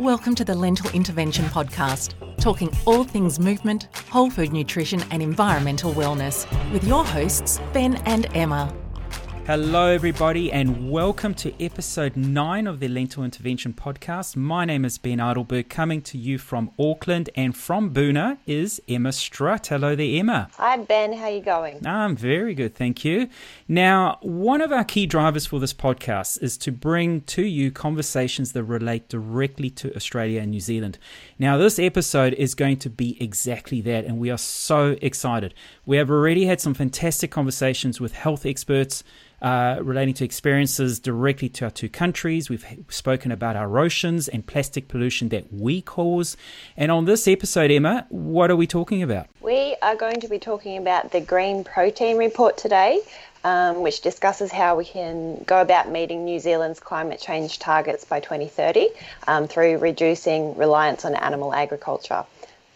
Welcome to the Lentil Intervention Podcast, talking all things movement, whole food nutrition, and environmental wellness with your hosts, Ben and Emma. Hello, everybody, and welcome to episode 9 of the Lentil Intervention Podcast. My name is Ben Adelberg, coming to you from Auckland, and from Boonah is Emma Strutt. Hello there, Emma. Hi, Ben. How are you going? I'm very good, thank you. Now, one of our key drivers for this podcast is to bring to you conversations that relate directly to Australia and New Zealand. Now, this episode is going to be exactly that, and we are so excited. We have already had some fantastic conversations with health experts uh, relating to experiences directly to our two countries. We've spoken about our oceans and plastic pollution that we cause. And on this episode, Emma, what are we talking about? We are going to be talking about the Green Protein Report today. Um, which discusses how we can go about meeting New Zealand's climate change targets by 2030 um, through reducing reliance on animal agriculture.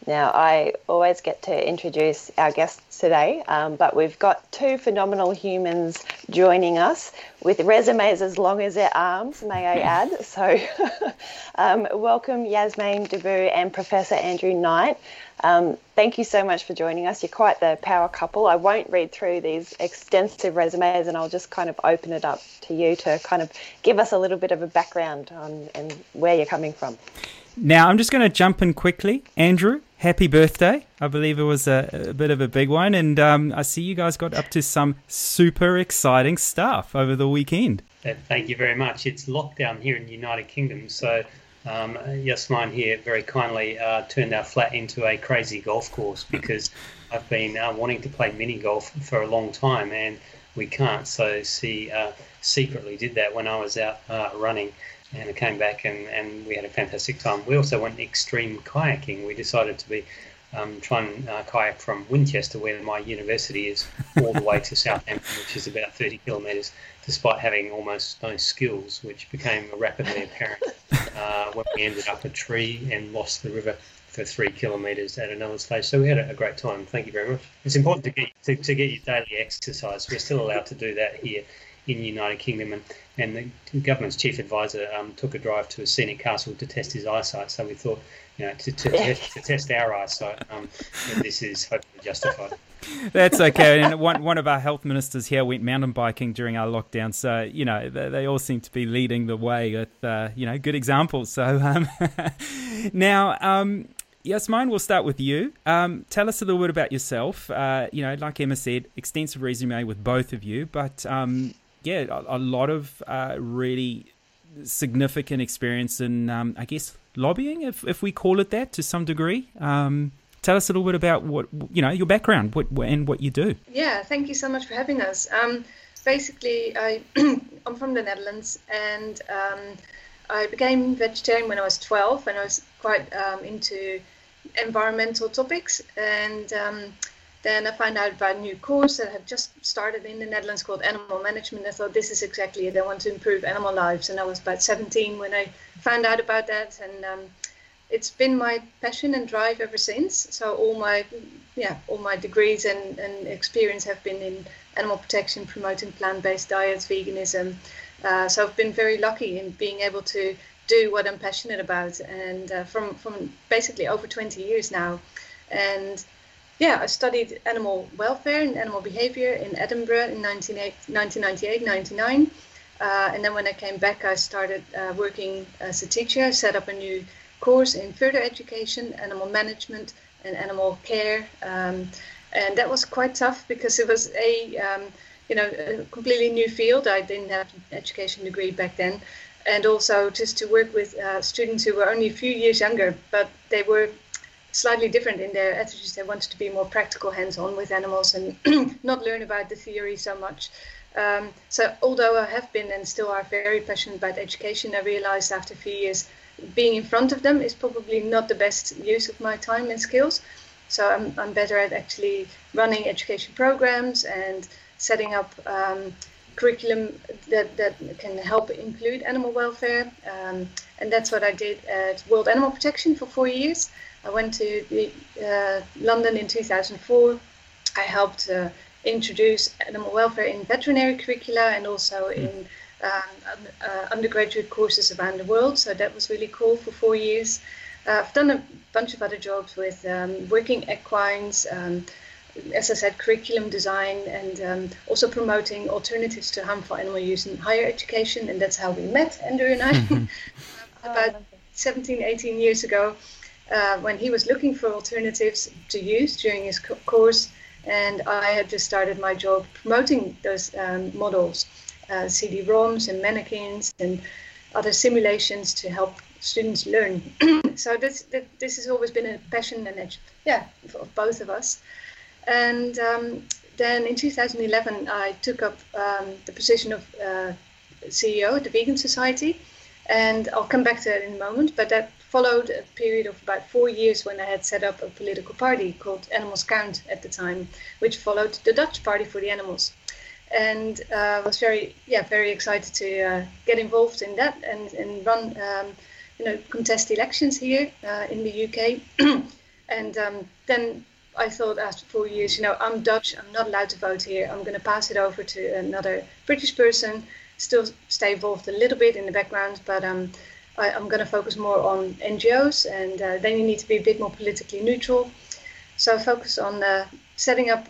Now, I always get to introduce our guests today, um, but we've got two phenomenal humans joining us with resumes as long as their arms, may I add. So, um, welcome Jasmijn de Boo and Professor Andrew Knight. Um, thank you so much for joining us. You're quite the power couple. I won't read through these extensive resumes and I'll just kind of open it up to you to kind of give us a little bit of a background on and where you're coming from. Now, I'm just going to jump in quickly. Andrew, happy birthday. I believe it was a, a bit of a big one. And um, I see you guys got up to some super exciting stuff over the weekend. Uh, thank you very much. It's lockdown here in the United Kingdom. So, um, here very kindly uh, turned our flat into a crazy golf course because I've been uh, wanting to play mini golf for a long time and we can't. So, she uh, secretly did that when I was out uh, running and I came back and, and we had a fantastic time. We also went extreme kayaking. We decided to be um, trying uh, kayak from Winchester, where my university is, all the way to Southampton, which is about 30 kilometres, despite having almost no skills, which became rapidly apparent uh, when we ended up a tree and lost the river for three kilometres at another stage. So we had a, a, great time. Thank you very much. It's important to get to, to get your daily exercise. We're still allowed to do that here in the United Kingdom, and, and the government's chief advisor um, took a drive to a scenic castle to test his eyesight. So we thought, you know, to, to, test, to test our eyesight, um, this is hopefully justified. That's okay. And one one of our health ministers here went mountain biking during our lockdown, so you know they, they all seem to be leading the way with uh, you know good examples. So um, now. Um, mine. we'll start with you. Um, tell us a little bit about yourself. Uh, you know, like Emma said, extensive resume with both of you, but um, yeah, a, a lot of uh, really significant experience in, um, I guess, lobbying, if, if we call it that, to some degree. Um, tell us a little bit about what you know your background, what and what you do. Yeah, thank you so much for having us. Um, basically, I I'm from the Netherlands, and um, I became vegetarian when I was 12, and I was quite um, into environmental topics and um, then I found out about a new course that had just started in the Netherlands called Animal Management. I thought this is exactly it. I want to improve animal lives, and I was about 17 when I found out about that, and um, it's been my passion and drive ever since. So all my yeah all my degrees and, and experience have been in animal protection, promoting plant-based diets, veganism. Uh, so I've been very lucky in being able to do what I'm passionate about, and uh, from from basically over 20 years now, and yeah, I studied animal welfare and animal behavior in Edinburgh in 1998, 99. Uh, and then when I came back, I started uh, working as a teacher. I set up a new course in further education, animal management, and animal care. Um, and that was quite tough because it was a, um, you know, a completely new field. I didn't have an education degree back then. And also just to work with uh, students who were only a few years younger, but they were slightly different in their attitudes. They wanted to be more practical, hands-on with animals, and not learn about the theory so much. Um, so, although I have been and still are very passionate about education, I realized after a few years being in front of them is probably not the best use of my time and skills. So, I'm, I'm better at actually running education programs and setting up um, curriculum that, that can help include animal welfare. Um, and that's what I did at World Animal Protection for four years. I went to the, uh, London in 2004. I helped uh, introduce animal welfare in veterinary curricula and also hmm. in um, uh, undergraduate courses around the world. So that was really cool for four years. Uh, I've done a bunch of other jobs with um, working equines, um, as I said, curriculum design, and um, also promoting alternatives to harmful animal use in higher education. And that's how we met, Andrew and I, about 17, 18 years ago, uh, when he was looking for alternatives to use during his co- course. And I had just started my job promoting those um, models, uh, CD-ROMs and mannequins and other simulations to help students learn. so this this has always been a passion and edge, yeah, of both of us. And um, then in 2011, I took up um, the position of uh, CEO at the Vegan Society, and I'll come back to that in a moment. But that followed a period of about four years when I had set up a political party called Animals Count at the time, which followed the Dutch Party for the Animals. And uh, was very yeah very excited to uh, get involved in that and and run um, you know contest elections here uh, in the UK and um, then I thought after four years you know I'm Dutch I'm not allowed to vote here I'm going to pass it over to another British person still stay involved a little bit in the background but um, I, am going to focus more on NGOs and uh, then you need to be a bit more politically neutral so I focus on uh, setting up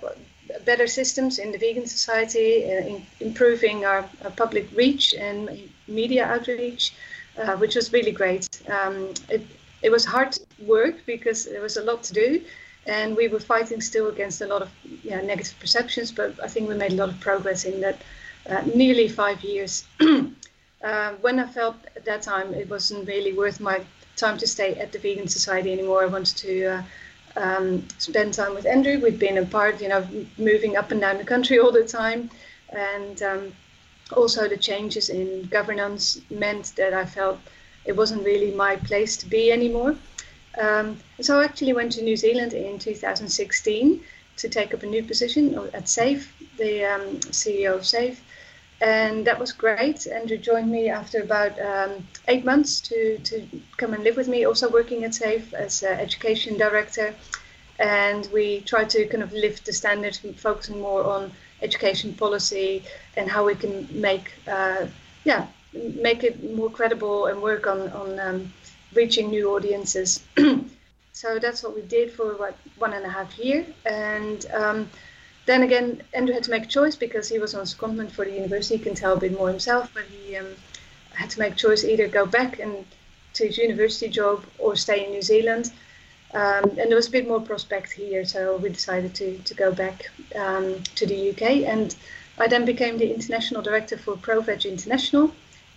better systems in the vegan society, uh, in improving our, our, public reach and media outreach, uh, which was really great. Um, it, it was hard work because there was a lot to do, and we were fighting still against a lot of negative perceptions. But I think we made a lot of progress in that uh, nearly five years. uh, when I felt at that time it wasn't really worth my time to stay at the Vegan Society anymore, I wanted to uh, um, spend time with Andrew. We've been apart, you know, moving up and down the country all the time, and um, also the changes in governance meant that I felt it wasn't really my place to be anymore. Um, so I actually went to New Zealand in 2016 to take up a new position at SAFE, the um, CEO of SAFE, and that was great. Andrew joined me after about um, eight months to, to come and live with me, also working at SAFE as education director. And we tried to kind of lift the standards, focusing more on education policy and how we can make, uh, yeah, make it more credible and work on on um, reaching new audiences. so that's what we did for what one and a half year, and. Um, then again, Andrew had to make a choice because he was on secondment for the university. He can tell a bit more himself, but he um, had to make a choice either go back and to his university job or stay in New Zealand. Um, and there was a bit more prospect here, so we decided to, to go back um, to the UK. And I then became the international director for ProVeg International,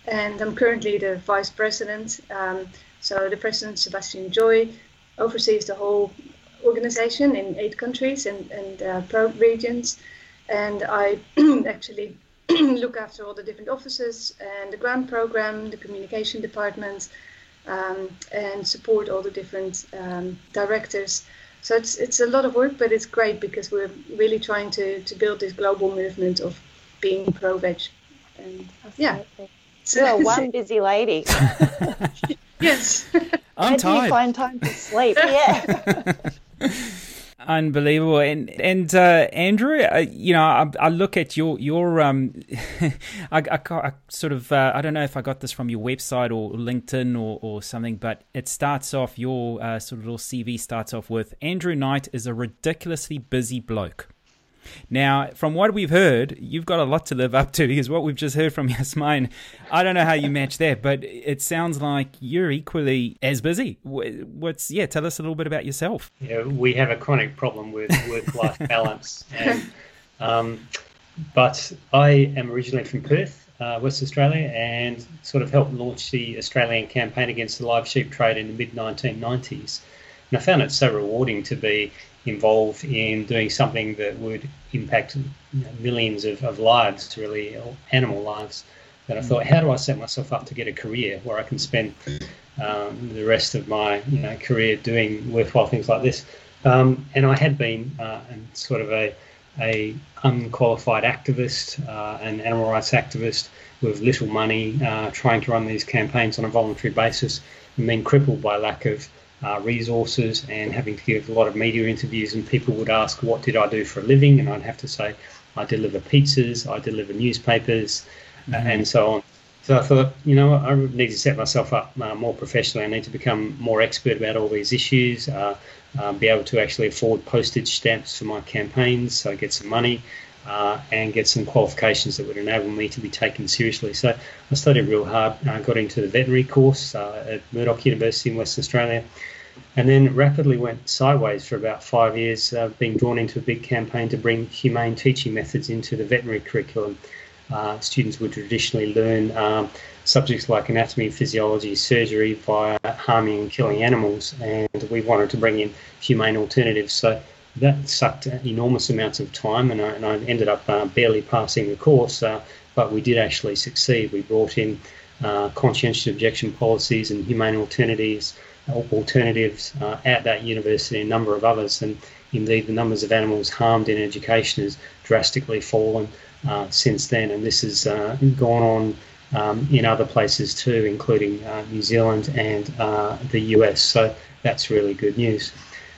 and I'm currently the vice president. Um, so the president, Sebastian Joy, oversees the whole organization in eight countries and, and uh, pro regions. And I actually look after all the different offices and the grant program, the communication department, um, and support all the different um, directors. So it's it's a lot of work, but it's great because we're really trying to, to build this global movement of being pro veg. And yeah, you're one busy lady. yes. I'm tired. do you find time to sleep? Yeah. Unbelievable, and and uh, Andrew, uh, you know, I, I, look at your your um, I, I, I, sort of uh, I don't know if I got this from your website or LinkedIn or, or something, but it starts off your uh, sort of little CV starts off with Andrew Knight is a ridiculously busy bloke. Now, from what we've heard, you've got a lot to live up to because what we've just heard from Jasmijn, I don't know how you match that, but it sounds like you're equally as busy. What's yeah? Tell us a little bit about yourself. Yeah, we have a chronic problem with work-life balance, and um, but I am originally from Perth. Uh, West Australia, and sort of helped launch the Australian campaign against the live sheep trade in the mid 1990s. And I found it so rewarding to be involved in doing something that would impact millions of, of lives, to really, animal lives. That I mm. thought, how do I set myself up to get a career where I can spend um, the rest of my you know career doing worthwhile things like this? Um, and I had been uh, sort of a a unqualified activist, uh, an animal rights activist with little money, uh, trying to run these campaigns on a voluntary basis, and being crippled by lack of uh, resources and having to give a lot of media interviews. And people would ask, What did I do for a living? And I'd have to say, I deliver pizzas, I deliver newspapers, mm-hmm. and so on. So I thought, you know, I need to set myself up uh, more professionally. I need to become more expert about all these issues, uh, uh, be able to actually afford postage stamps for my campaigns, so I get some money, uh, and get some qualifications that would enable me to be taken seriously. So I studied real hard, I got into the veterinary course uh, at Murdoch University in Western Australia, and then rapidly went sideways for about five years, uh, being drawn into a big campaign to bring humane teaching methods into the veterinary curriculum. Uh, students would traditionally learn um, subjects like anatomy, physiology, surgery via harming and killing animals, and we wanted to bring in humane alternatives. So that sucked enormous amounts of time, and I, and I ended up uh, barely passing the course, uh, but we did actually succeed. We brought in uh, conscientious objection policies and humane alternatives alternatives uh, at that university, and a number of others, and indeed the numbers of animals harmed in education has drastically fallen uh, since then, and this has uh, gone on um, in other places too, including New Zealand and the US. So that's really good news.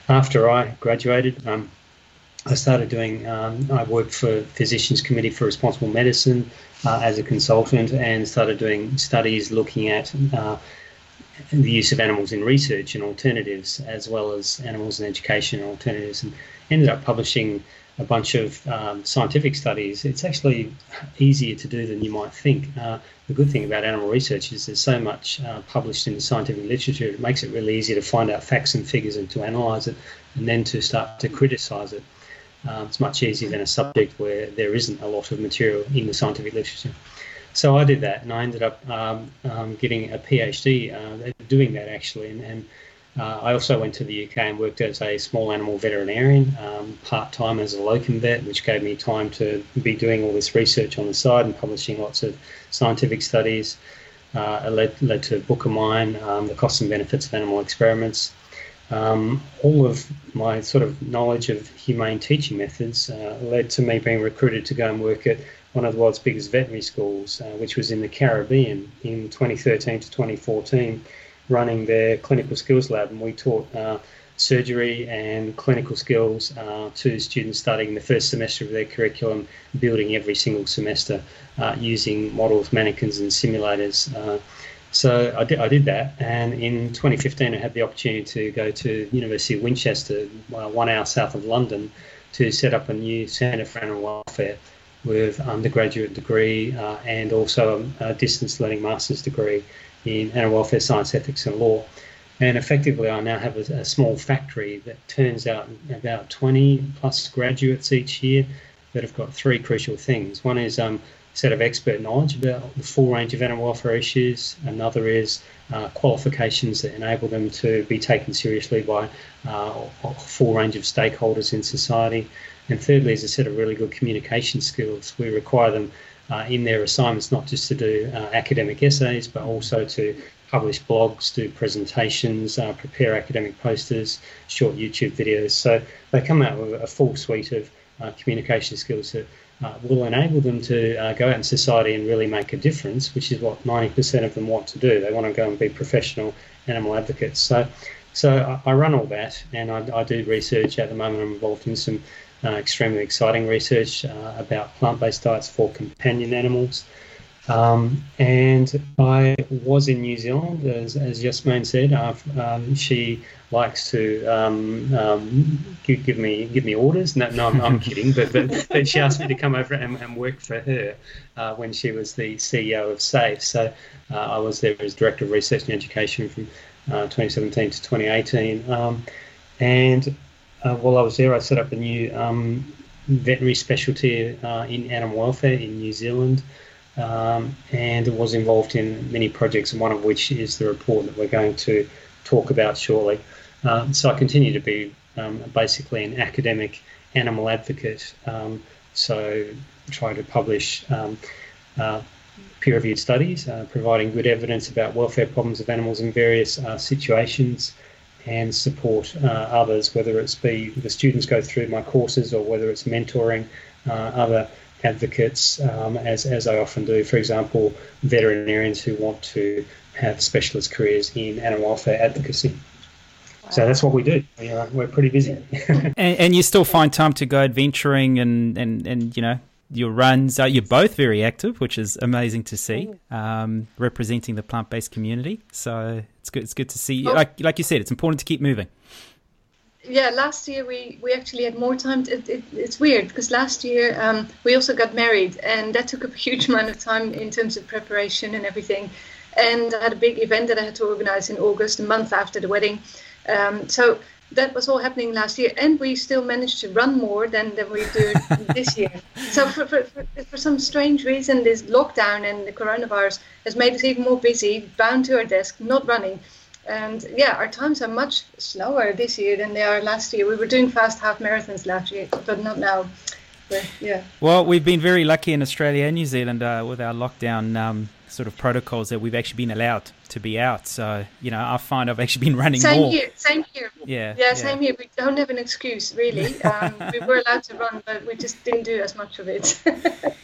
After I graduated, um, I started doing. Um, I worked for Physicians Committee for Responsible Medicine uh, as a consultant, and started doing studies looking at uh, the use of animals in research and alternatives, as well as animals in education and alternatives, and ended up publishing a bunch of um, scientific studies, it's actually easier to do than you might think. Uh, the good thing about animal research is there's so much uh, published in the scientific literature, it makes it really easy to find out facts and figures and to analyse it and then to start to criticise it. Um, it's much easier than a subject where there isn't a lot of material in the scientific literature. So I did that and I ended up um, um getting a PhD uh, doing that actually. and, and uh, I also went to the UK and worked as a small animal veterinarian, um, part time as a locum vet, which gave me time to be doing all this research on the side and publishing lots of scientific studies. Uh, it led, led to a book of mine, um, The Costs and Benefits of Animal Experiments. Um, all of my sort of knowledge of humane teaching methods uh, led to me being recruited to go and work at one of the world's biggest veterinary schools, uh, which was in the Caribbean in 2013 to 2014 running their clinical skills lab, and we taught uh, surgery and clinical skills uh, to students studying the first semester of their curriculum, building every single semester uh, using models, mannequins, and simulators. Uh, so I did, I did that, and in 2015 I had the opportunity to go to University of Winchester, uh, one hour south of London, to set up a new Centre for Animal Welfare with undergraduate degree uh, and also a distance learning master's degree in animal welfare science, ethics, and law. And effectively, I now have a, a, small factory that turns out about 20 plus graduates each year that have got three crucial things. One is um, a set of expert knowledge about the full range of animal welfare issues. Another is uh, qualifications that enable them to be taken seriously by uh, a full range of stakeholders in society. And thirdly is a set of really good communication skills. We require them uh, in their assignments, not just to do uh, academic essays, but also to publish blogs, do presentations, uh, prepare academic posters, short YouTube videos. So they come out with a full suite of uh, communication skills that uh, will enable them to uh, go out in society and really make a difference, which is what 90% of them want to do. They want to go and be professional animal advocates. So, so I, run all that, and I, I do research at the moment. I'm involved in some uh, extremely exciting research uh, about plant based diets for companion animals. Um, and I was in New Zealand, as, as Jasmijn said. Uh, um, she likes to um, um, give, give, me give me orders. No, no I'm, I'm kidding. But, but, but, she asked me to come over and, and work for her uh, when she was the CEO of SAFE. So uh, I was there as Director of Research and Education from uh, 2017 to 2018. Um, and uh, while I was there, I set up a new um, veterinary specialty uh, in animal welfare in New Zealand. Um, and was involved in many projects, one of which is the report that we're going to talk about shortly. Um, so I continue to be um, basically an academic animal advocate. Um, so try to publish um, uh, peer-reviewed studies, uh, providing good evidence about welfare problems of animals in various uh, situations, and support uh, others, whether it's be the students go through my courses or whether it's mentoring uh, other advocates, um, as, as I often do. For example, veterinarians who want to have specialist careers in animal welfare advocacy. So that's what we do. We are, we're pretty busy. and, and, you still find time to go adventuring and, and, and you know your runs. Uh, you're both very active, which is amazing to see, um, representing the plant based community. So it's good. It's good to see. Oh. Like like you said, it's important to keep moving. Yeah, last year we, we actually had more time. To, it, it, it's weird because last year um, we also got married, and that took up a huge amount of time in terms of preparation and everything. And I had a big event that I had to organize in August, a month after the wedding. Um, so that was all happening last year, and we still managed to run more than, than we do this year. So for, for, for, for, some strange reason, this lockdown and the coronavirus has made us even more busy, bound to our desk, not running. And yeah, our times are much slower this year than they are last year. We were doing fast half marathons last year, but not now. But, yeah. Well, we've been very lucky in Australia and New Zealand uh, with our lockdown um, sort of protocols that we've actually been allowed to be out. So, you know, I find I've actually been running same more. Here, same here. Yeah. Yeah, same here. We don't have an excuse, really. Um, we were allowed to run, but we just didn't do as much of it.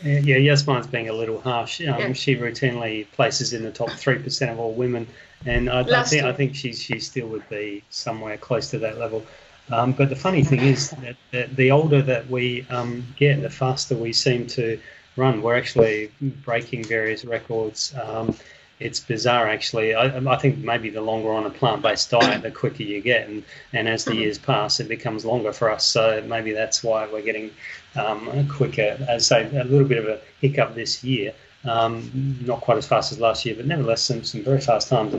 yeah, Jasmijn's being a little harsh. Um, yeah. She routinely places in the top 3% of all women. And I, I think, I think she, she still would be somewhere close to that level. Um, but the funny thing is that, that the older that we um, get, the faster we seem to run. We're actually breaking various records. Um, it's bizarre, actually. I, I, think maybe the longer on a plant-based diet, the quicker you get, and, and as the years pass, it becomes longer for us. So maybe that's why we're getting um, quicker. As I say, a little bit of a hiccup this year, um, not quite as fast as last year, but nevertheless some, some very fast times.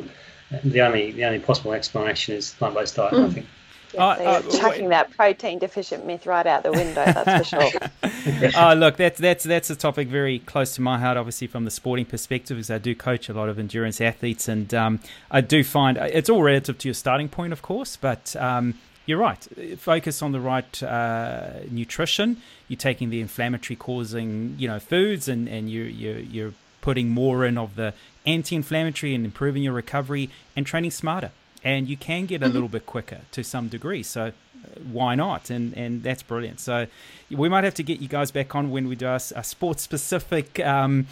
The only the only possible explanation is plant-based diet, mm. I think. Chucking that protein deficient myth right out the window. That's for sure. oh, look, that's that's that's a topic very close to my heart, obviously from the sporting perspective, because I do coach a lot of endurance athletes, and um, I do find it's all relative to your starting point, of course, but um, you're right. Focus on the right uh, nutrition. You're taking the inflammatory causing, you know, foods, and and you you you're putting more in of the anti-inflammatory and improving your recovery and training smarter and you can get a mm-hmm. little bit quicker to some degree. So uh, why not? And and that's brilliant. So we might have to get you guys back on when we do our, our sports specific um,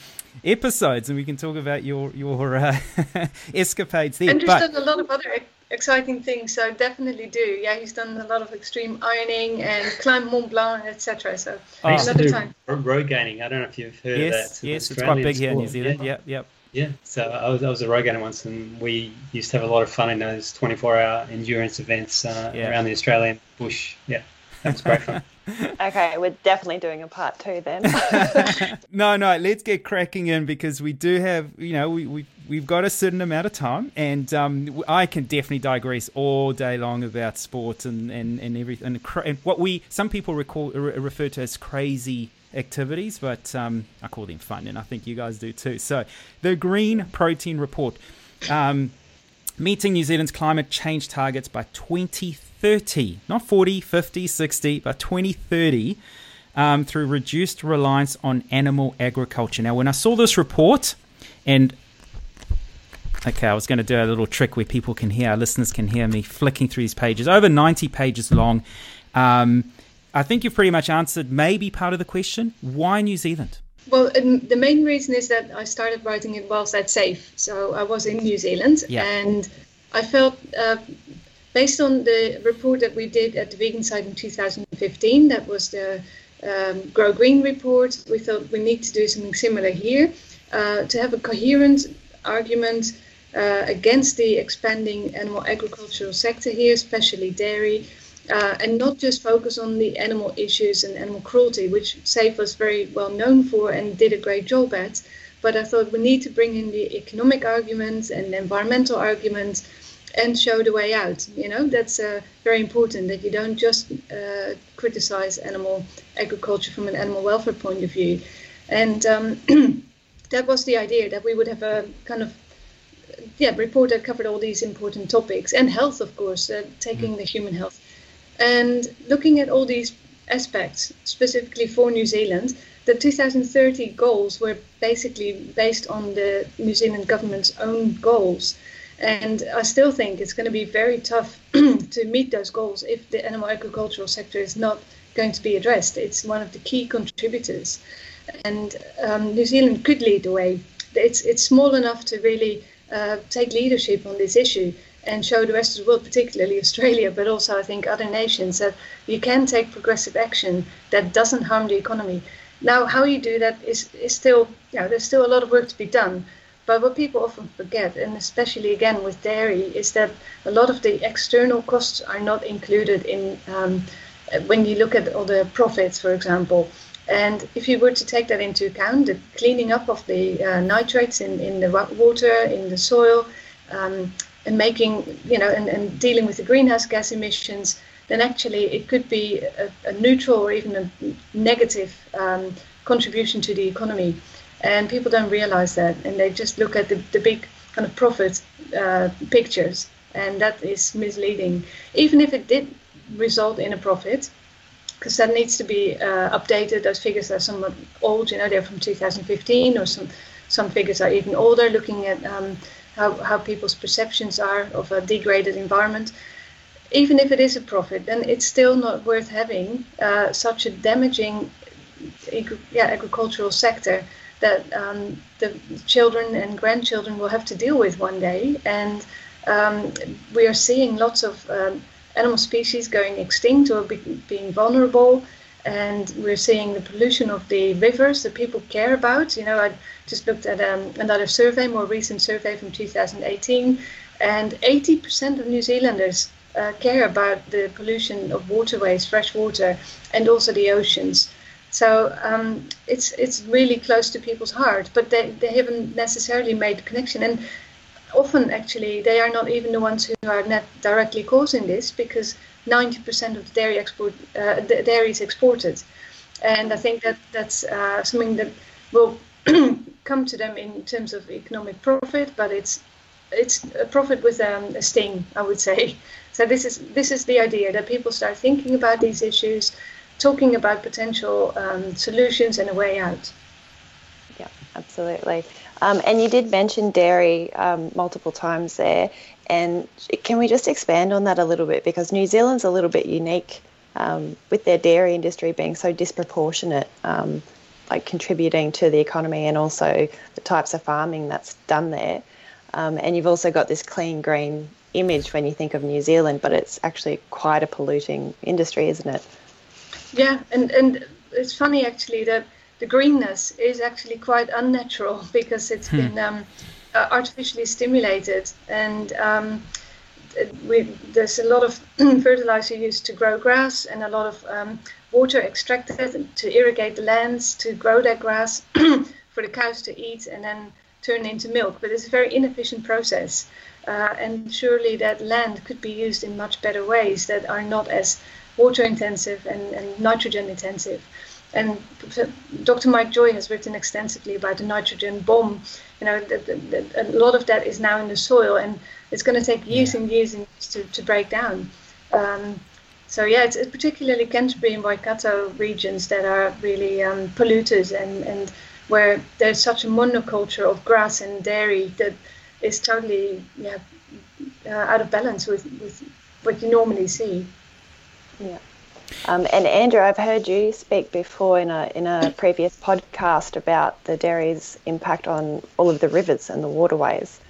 episodes, and we can talk about your your uh, escapades there. Andrew's but, done a lot of other exciting things, so definitely do. Yeah, he's done a lot of extreme ironing and climb Mont Blanc, etc. So oh. another time. Rogaine. I don't know if you've heard yes, of that. Yes, it's quite big here in New Zealand. Yeah. Yep, yep. Yeah, so I was, I was a rogainer once, and we used to have a lot of fun in those 24-hour endurance events uh, yeah. around the Australian bush. Yeah, that was great fun. okay, we're definitely doing a part two then. no, no, let's get cracking in because we do have, you know, we, we we've got a certain amount of time, and um, I can definitely digress all day long about sport and and and everything, and, and what we some people recall refer to as crazy activities, but um, I call them fun, and I think you guys do too. So, the Green Protein Report. Um, meeting New Zealand's climate change targets by 2030, not 40, 50, 60, but 2030, um, through reduced reliance on animal agriculture. Now, when I saw this report, and okay, I was going to do a little trick where people can hear, our listeners can hear me flicking through these pages, over 90 pages long. Um, I think you've pretty much answered maybe part of the question. Why New Zealand? Well, the main reason is that I started writing it whilst at SAFE. So I was in New Zealand yeah. and I felt, uh, based on the report that we did at the Vegan Society in 2015, that was the um, Grow Green report, we thought we need to do something similar here uh, to have a coherent argument uh, against the expanding animal agricultural sector here, especially dairy uh, and not just focus on the animal issues and animal cruelty, which SAFE was very well known for and did a great job at. But I thought we need to bring in the economic arguments and environmental arguments and show the way out. You know, that's uh, very important that you don't just uh, criticize animal agriculture from an animal welfare point of view. And um, that was the idea that we would have a kind of yeah report that covered all these important topics and health, of course, uh, taking mm. the human health and looking at all these aspects, specifically for New Zealand, the 2030 goals were basically based on the New Zealand government's own goals. And I still think it's going to be very tough to meet those goals if the animal agricultural sector is not going to be addressed. It's one of the key contributors. And um, New Zealand could lead the way. It's, it's small enough to really uh, take leadership on this issue and show the rest of the world, particularly Australia, but also I think other nations, that you can take progressive action that doesn't harm the economy. now, how you do that is, is still, you know, there's still a lot of work to be done. But what people often forget, and especially again with dairy, is that a lot of the external costs are not included in um, when you look at all the profits, for example. And if you were to take that into account, the cleaning up of the uh, nitrates in, in the water, in the soil, um, and making, you know, and, and dealing with the greenhouse gas emissions, then actually it could be a, a neutral or even a negative um, contribution to the economy. And people don't realize that, and they just look at the, the big kind of profit uh, pictures, and that is misleading. Even if it did result in a profit, because that needs to be uh, updated. Those figures are somewhat old, you know, they're from 2015, or some some figures are even older, looking at um, how, how people's perceptions are of a degraded environment even if it is a profit, then it's still not worth having uh, such a damaging yeah, agricultural sector that um, the children and grandchildren will have to deal with one day. And um, we are seeing lots of um, animal species going extinct or be, being vulnerable. And we're seeing the pollution of the rivers that people care about. You know, I just looked at um, another survey, more recent survey from 2018, and 80% of New Zealanders uh, care about the pollution of waterways, fresh water, and also the oceans. So um, it's it's really close to people's heart, but they, they haven't necessarily made the connection. And often, actually, they are not even the ones who are directly causing this, because 90% of the dairy export uh, the dairy is exported, and I think that that's uh, something that will come to them in terms of economic profit, but it's it's a profit with um, a sting, I would say. So this is this is the idea that people start thinking about these issues, talking about potential um, solutions and a way out. Yeah, absolutely. Um, and you did mention dairy um, multiple times there, and can we just expand on that a little bit because New Zealand's a little bit unique um, with their dairy industry being so disproportionate um, like contributing to the economy and also the types of farming that's done there. Um, and you've also got this clean green image when you think of New Zealand, but it's actually quite a polluting industry, isn't it? Yeah, and, and it's funny actually that the greenness is actually quite unnatural because it's hmm. been um, uh, artificially stimulated and um, we, there's a lot of fertilizer used to grow grass and a lot of um, water extracted to irrigate the lands to grow that grass for the cows to eat and then turn into milk. But it's a very inefficient process. Uh, and surely that land could be used in much better ways that are not as water intensive and, and nitrogen intensive. And Dr. Mike Joy has written extensively about the nitrogen bomb. You know, the, the, the, a lot of that is now in the soil, and it's going to take years yeah. and years and years to, to break down. Um, so yeah, it's, it's, particularly Canterbury and Waikato regions that are really um, polluted, and, and where there's such a monoculture of grass and dairy that is totally yeah uh, out of balance with, with what you normally see. Yeah. Um, and Andrew, I've heard you speak before in a in a previous podcast about the dairy's impact on all of the rivers and the waterways.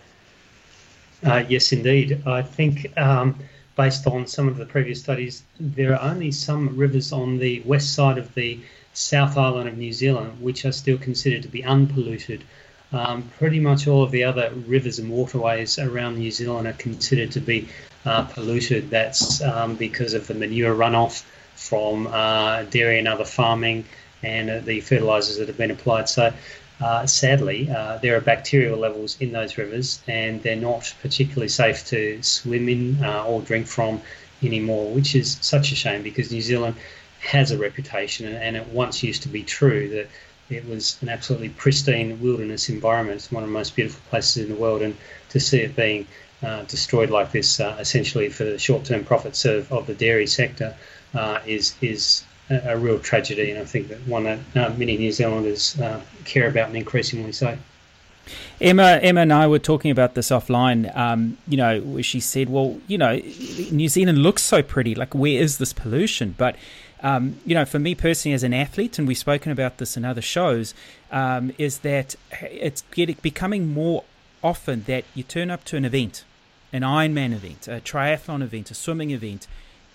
Uh, yes, indeed. I think um, based on some of the previous studies, there are only some rivers on the west side of the South Island of New Zealand which are still considered to be unpolluted um, pretty much all of the other rivers and waterways around New Zealand are considered to be uh, polluted. That's um, because of the manure runoff from uh, dairy and other farming and uh, the fertilisers that have been applied. So, uh, sadly, uh, there are bacterial levels in those rivers and they're not particularly safe to swim in uh, or drink from anymore, which is such a shame because New Zealand has a reputation and it once used to be true that it was an absolutely pristine wilderness environment. It's one of the most beautiful places in the world, and to see it being uh, destroyed like this, essentially for the short-term profits of, of the dairy sector, uh, is is a, real tragedy, and I think that one that uh, many New Zealanders uh, care about, and increasingly so. Emma, Emma and I were talking about this offline. Um, you know, she said, "Well, you know, New Zealand looks so pretty. Like, where is this pollution?" But um, you know, for me personally as an athlete, and we've spoken about this in other shows, um, is that it's getting becoming more often that you turn up to an event, an Ironman event, a triathlon event, a swimming event,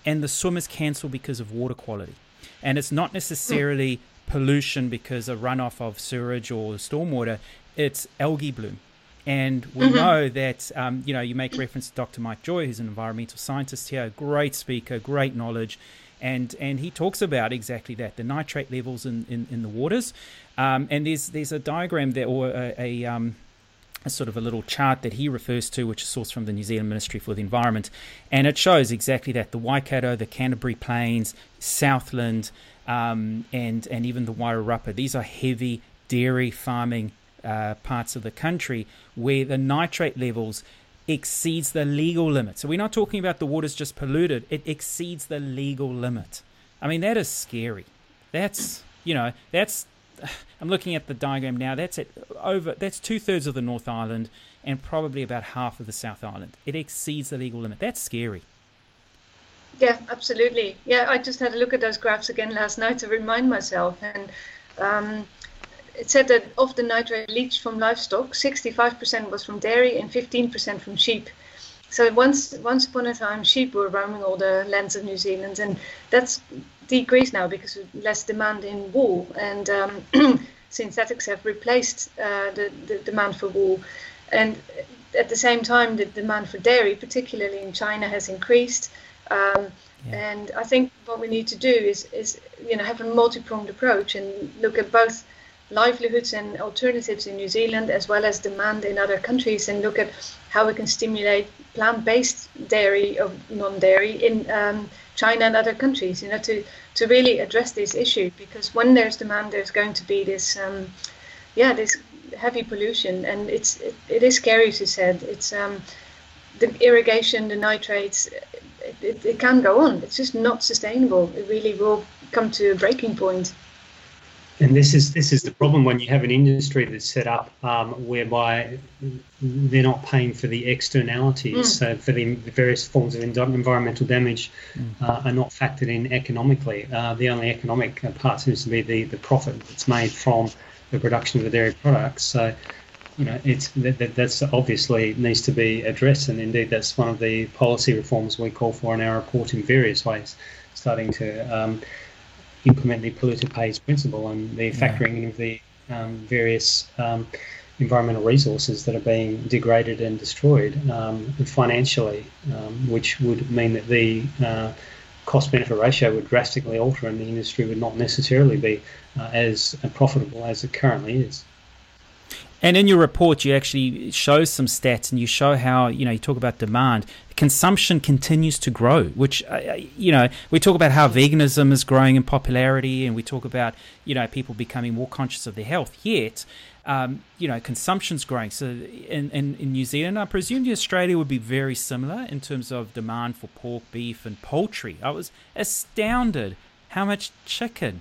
and the swimmers cancel because of water quality. And it's not necessarily pollution because of runoff of sewage or stormwater, it's algae bloom. And we mm-hmm. know that, um, you know, you make reference to Dr. Mike Joy, who's an environmental scientist here, great speaker, great knowledge. And, and he talks about exactly that the nitrate levels in, in, in the waters. Um, and there's, there's a diagram there, or a, a, um, a sort of a little chart that he refers to, which is sourced from the New Zealand Ministry for the Environment. And it shows exactly that the Waikato, the Canterbury Plains, Southland, um, and, and even the Wairarapa, these are heavy dairy farming uh, parts of the country where the nitrate levels exceeds the legal limit. So we're not talking about the water's just polluted, it exceeds the legal limit. I mean, that is scary. That's, you know, that's, I'm looking at the diagram now, that's it over, that's two thirds of the North Island and probably about half of the South Island. It exceeds the legal limit. That's scary. Yeah, absolutely. Yeah, I just had a look at those graphs again last night to remind myself. And um, it said that of the nitrate leached from livestock, 65% was from dairy and 15% from sheep. So once once upon a time, sheep were roaming all the lands of New Zealand, and that's decreased now because of less demand in wool, and um, synthetics have replaced uh, the, the demand for wool. And at the same time, the demand for dairy, particularly in China, has increased. Um, yeah. And I think what we need to do is, is you know have a multi-pronged approach and look at both livelihoods and alternatives in New Zealand as well as demand in other countries and look at how we can stimulate plant-based dairy or non-dairy in um, China and other countries, you know, to, to really address this issue because when there's demand, there's going to be this, um, yeah, this heavy pollution and it's, it, it is scary, as you said. It's um, the irrigation, the nitrates, it, it, it can go on. It's just not sustainable. It really will come to a breaking point. And this is this is the problem when you have an industry that's set up um, whereby they're not paying for the externalities. Mm. So for the various forms of environmental damage mm. uh, are not factored in economically. Uh, the only economic part seems to be the, the profit that's made from the production of the dairy products. So you know it's that, that's obviously needs to be addressed, and indeed that's one of the policy reforms we call for in our report in various ways, starting to. Um, implement the polluter pays principle and the factoring yeah. of the um, various um, environmental resources that are being degraded and destroyed um, financially, um, which would mean that the uh, cost benefit ratio would drastically alter and the industry would not necessarily be uh, as profitable as it currently is. And in your report, you actually show some stats, and you show how you know you talk about demand. Consumption continues to grow, which uh, uh, you know we talk about how veganism is growing in popularity, and we talk about you know people becoming more conscious of their health. Yet, um, you know, consumption's growing. So in, in, in New Zealand, I presume Australia would be very similar in terms of demand for pork, beef, and poultry. I was astounded how much chicken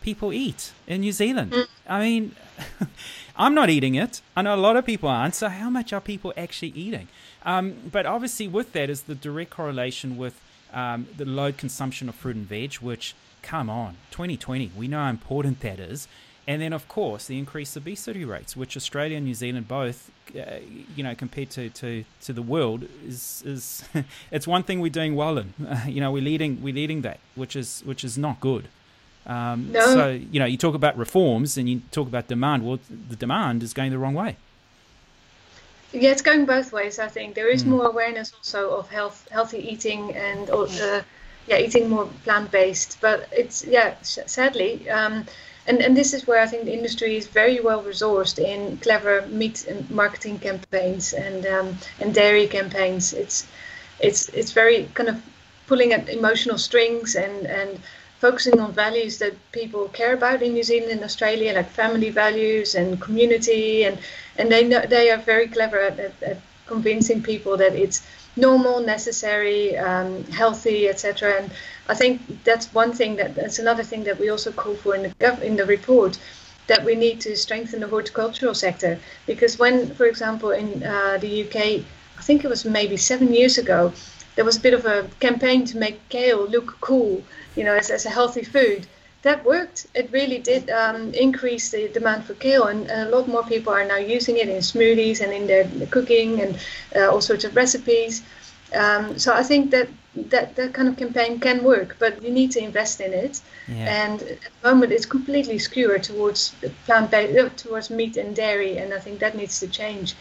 people eat in New Zealand. Mm. I mean. I'm not eating it. I know a lot of people aren't. So, how much are people actually eating? Um, but obviously, with that is the direct correlation with um, the low consumption of fruit and veg, which, come on, 2020, we know how important that is. And then, of course, the increased obesity rates, which Australia and New Zealand both, uh, you know, compared to, to, to the world, is is it's one thing we're doing well in. Uh, you know, we're leading we're leading that, which is which is not good. Um, no. So, you know, you talk about reforms and you talk about demand. Well, the demand is going the wrong way. Yeah, it's going both ways. I think there is mm. more awareness also of health, healthy eating, and uh, yeah, eating more plant based. But it's yeah, sadly, um, and and this is where I think the industry is very well resourced in clever meat and marketing campaigns and um, and dairy campaigns. It's it's it's very kind of pulling at emotional strings and and focusing on values that people care about in New Zealand and Australia, like family values and community, and and they know, they are very clever at, at, at convincing people that it's normal, necessary, um, healthy, etc. And I think that's one thing that that's another thing that we also call for in the in the report that we need to strengthen the horticultural sector because when, for example, in uh, the UK, I think it was maybe seven years ago, there was a bit of a campaign to make kale look cool you know, as, as a healthy food. That worked. It really did um, increase the demand for kale, and, and, a lot more people are now using it in smoothies and in their cooking and uh, all sorts of recipes. Um, so I think that that that kind of campaign can work, but you need to invest in it. Yeah. And at the moment, it's completely skewed towards plant-based, uh, towards meat and dairy, and I think that needs to change.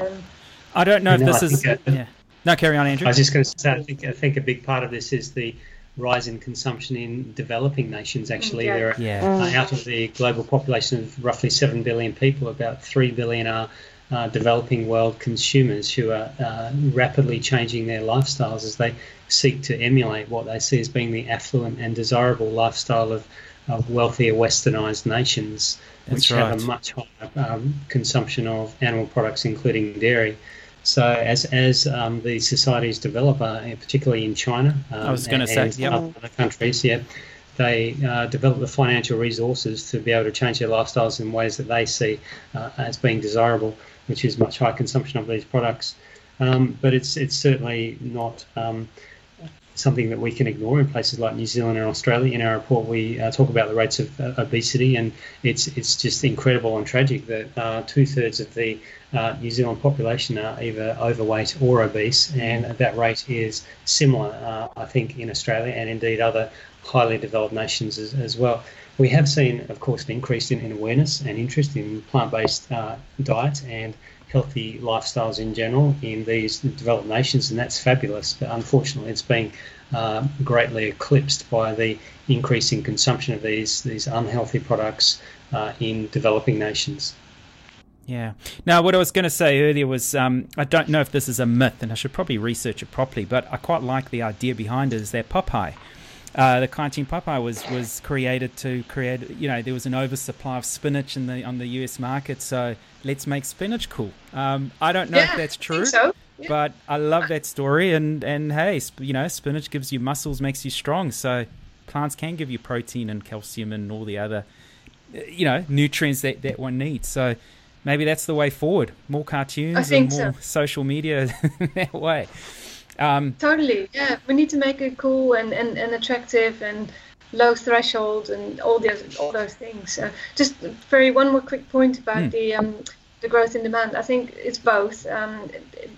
Um, I don't know if this is. Uh, yeah. No, carry on, Andrew. I was just going to say, I think, I think a big part of this is the rise in consumption in developing nations. Actually, yeah. there are yeah. uh, out of the global population of roughly seven billion people, about three billion are uh, developing world consumers who are uh, rapidly changing their lifestyles as they seek to emulate what they see as being the affluent and desirable lifestyle of, of wealthier westernized nations, That's which right. have a much higher um, consumption of animal products, including dairy. So as as um, these societies develop, uh, particularly in China, um, I was going to say, yep. other countries, yeah, they uh, develop the financial resources to be able to change their lifestyles in ways that they see uh, as being desirable, which is much higher consumption of these products. Um, but it's it's certainly not um, something that we can ignore in places like New Zealand and Australia. In our report, we uh, talk about the rates of uh, obesity, and it's it's just incredible and tragic that uh, two thirds of the uh, New Zealand population are either overweight or obese, and that rate is similar, uh, I think, in Australia and indeed other highly developed nations as, as well. We have seen, of course, an increase in, in awareness and interest in plant-based uh, diets and healthy lifestyles in general in these developed nations, and that's fabulous. But unfortunately, it's being uh, greatly eclipsed by the increasing consumption of these these unhealthy products uh, in developing nations. Yeah. Now, what I was going to say earlier was um, I don't know if this is a myth, and I should probably research it properly, but I quite like the idea behind it is that Popeye uh, the Kai-Team Popeye was was created to create. You know, there was an oversupply of spinach in the on the U.S. market, so let's make spinach cool. Um, I don't know yeah, if that's true, so. yeah. but I love that story. And and hey, you know, spinach gives you muscles, makes you strong. So plants can give you protein and calcium and all the other, you know, nutrients that that one needs. So maybe that's the way forward. More cartoons and more so. social media that way. Um, totally, yeah. We need to make it cool and, and, and attractive and low threshold and all those all those things. Uh, just very one more quick point about mm. the um, the growth in demand. I think it's both. Um,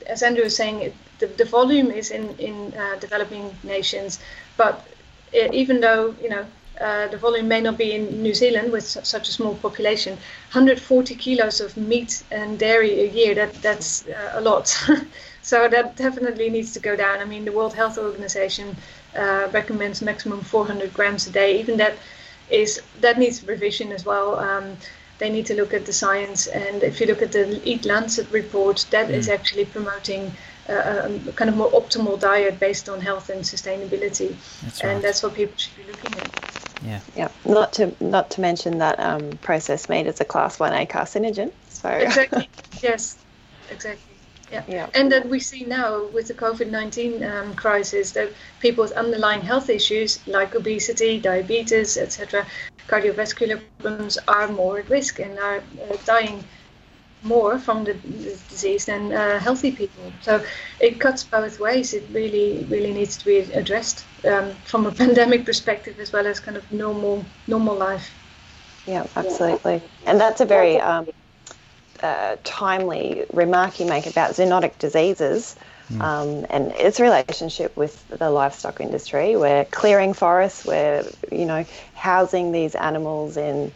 as Andrew was saying, it, the, the volume is in in uh, developing nations, but it, even though you know uh, the volume may not be in New Zealand with su- such a small population. 140 kilos of meat and dairy a year, that, that's uh, a lot. So that definitely needs to go down. I mean, the World Health Organization uh, recommends maximum 400 grams a day. Even that is that needs revision as well. Um, they need to look at the science, and if you look at the EAT-Lancet report, that mm. is actually promoting a, a, kind of more optimal diet based on health and sustainability, that's right. and that's what people should be looking at. Yeah. Yeah. Not to not to mention that um, processed meat is a class one A carcinogen. So exactly. yes. Exactly. Yeah. yeah. And that we see now with the COVID 19 um, crisis that people with underlying health issues like obesity, diabetes, etc., cardiovascular problems are more at risk and are uh, dying more from the, the disease than uh, healthy people. So it cuts both ways. It really, really needs to be addressed um, from a pandemic perspective as well as kind of normal, normal life. Yeah, absolutely. And that's a very um, uh, timely remark you make about zoonotic diseases mm. um, and its relationship with the livestock industry. We're clearing forests, we're you know housing these animals in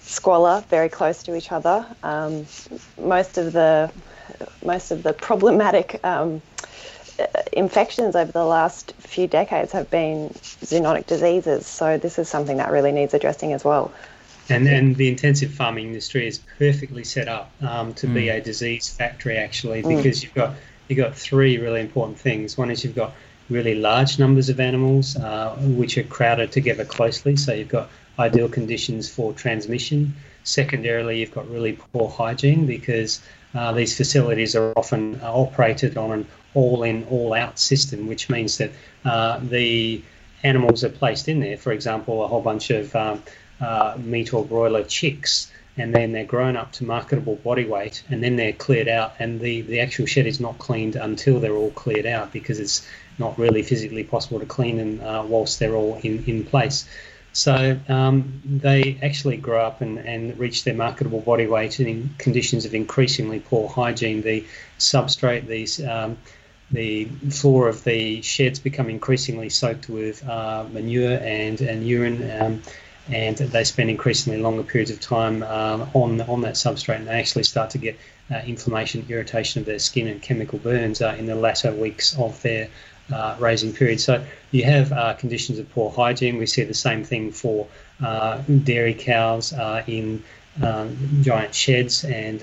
squalor, very close to each other. Um, most of the most of the problematic um, infections over the last few decades have been zoonotic diseases. So this is something that really needs addressing as well. And, and the intensive farming industry is perfectly set up um, to mm. be a disease factory, actually, mm. because mm. you've got you've got three really important things. One is you've got really large numbers of animals uh, which are crowded together closely, so you've got ideal conditions for transmission. Secondarily, you've got really poor hygiene because uh, these facilities are often uh, operated on an all-in, all-out system, which means that uh, the animals are placed in there. For example, a whole bunch of um, uh, meat or broiler chicks and then they're grown up to marketable body weight and then they're cleared out and the, the actual shed is not cleaned until they're all cleared out because it's not really physically possible to clean them uh, whilst they're all in, in place. So um, they actually grow up and, and reach their marketable body weight in conditions of increasingly poor hygiene. The substrate, these um, the floor of the sheds become increasingly soaked with uh, manure and, and urine, um, and they spend increasingly longer periods of time um, on, on that substrate, and they actually start to get uh, inflammation, irritation of their skin, and chemical burns uh, in the latter weeks of their uh, raising period. So you have uh, conditions of poor hygiene. We see the same thing for uh, dairy cows in um, giant sheds and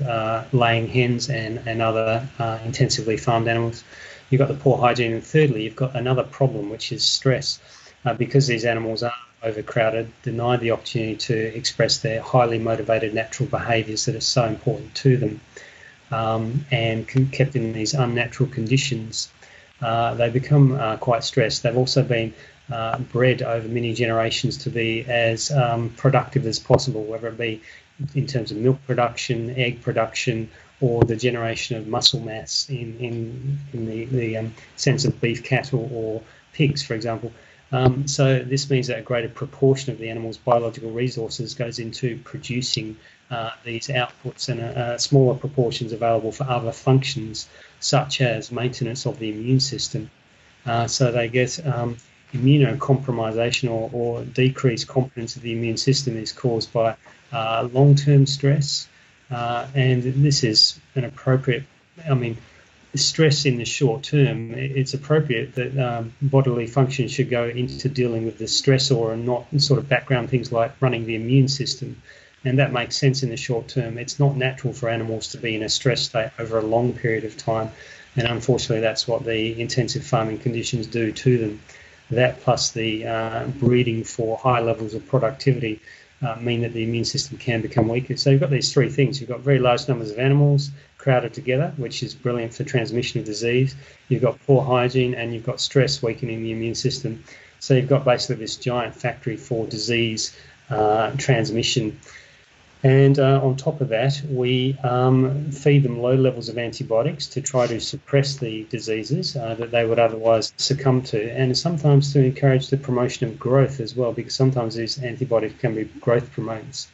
laying hens and, and other intensively farmed animals you've got the poor hygiene, and thirdly, you've got another problem, which is stress, because these animals are overcrowded, denied the opportunity to express their highly motivated natural behaviours that are so important to them, um, and kept in these unnatural conditions. Uh, they become uh, quite stressed. They've also been uh, bred over many generations to be as um, productive as possible, whether it be in terms of milk production, egg production, or the generation of muscle mass in, in, in the, the um, sense of beef cattle or pigs, for example. Um, so this means that a greater proportion of the animal's biological resources goes into producing uh, these outputs and uh, smaller proportions available for other functions such as maintenance of the immune system. Uh, so they get um, immunocompromisation or, or decreased competence of the immune system is caused by uh, long-term stress, uh, and this is an appropriate, I mean, stress in the short term, it's appropriate that um, bodily function should go into dealing with the stressor and not sort of background things like running the immune system. And that makes sense in the short term. It's not natural for animals to be in a stress state over a long period of time. And unfortunately, that's what the intensive farming conditions do to them. That plus the uh, breeding for high levels of productivity uh, mean that the immune system can become weaker. So you've got these three things. You've got very large numbers of animals crowded together, which is brilliant for transmission of disease. You've got poor hygiene and you've got stress weakening the immune system. So you've got basically this giant factory for disease uh, transmission. And uh, on top of that, we um, feed them low levels of antibiotics to try to suppress the diseases uh, that they would otherwise succumb to, and sometimes to encourage the promotion of growth as well, because sometimes these antibiotics can be growth promoters.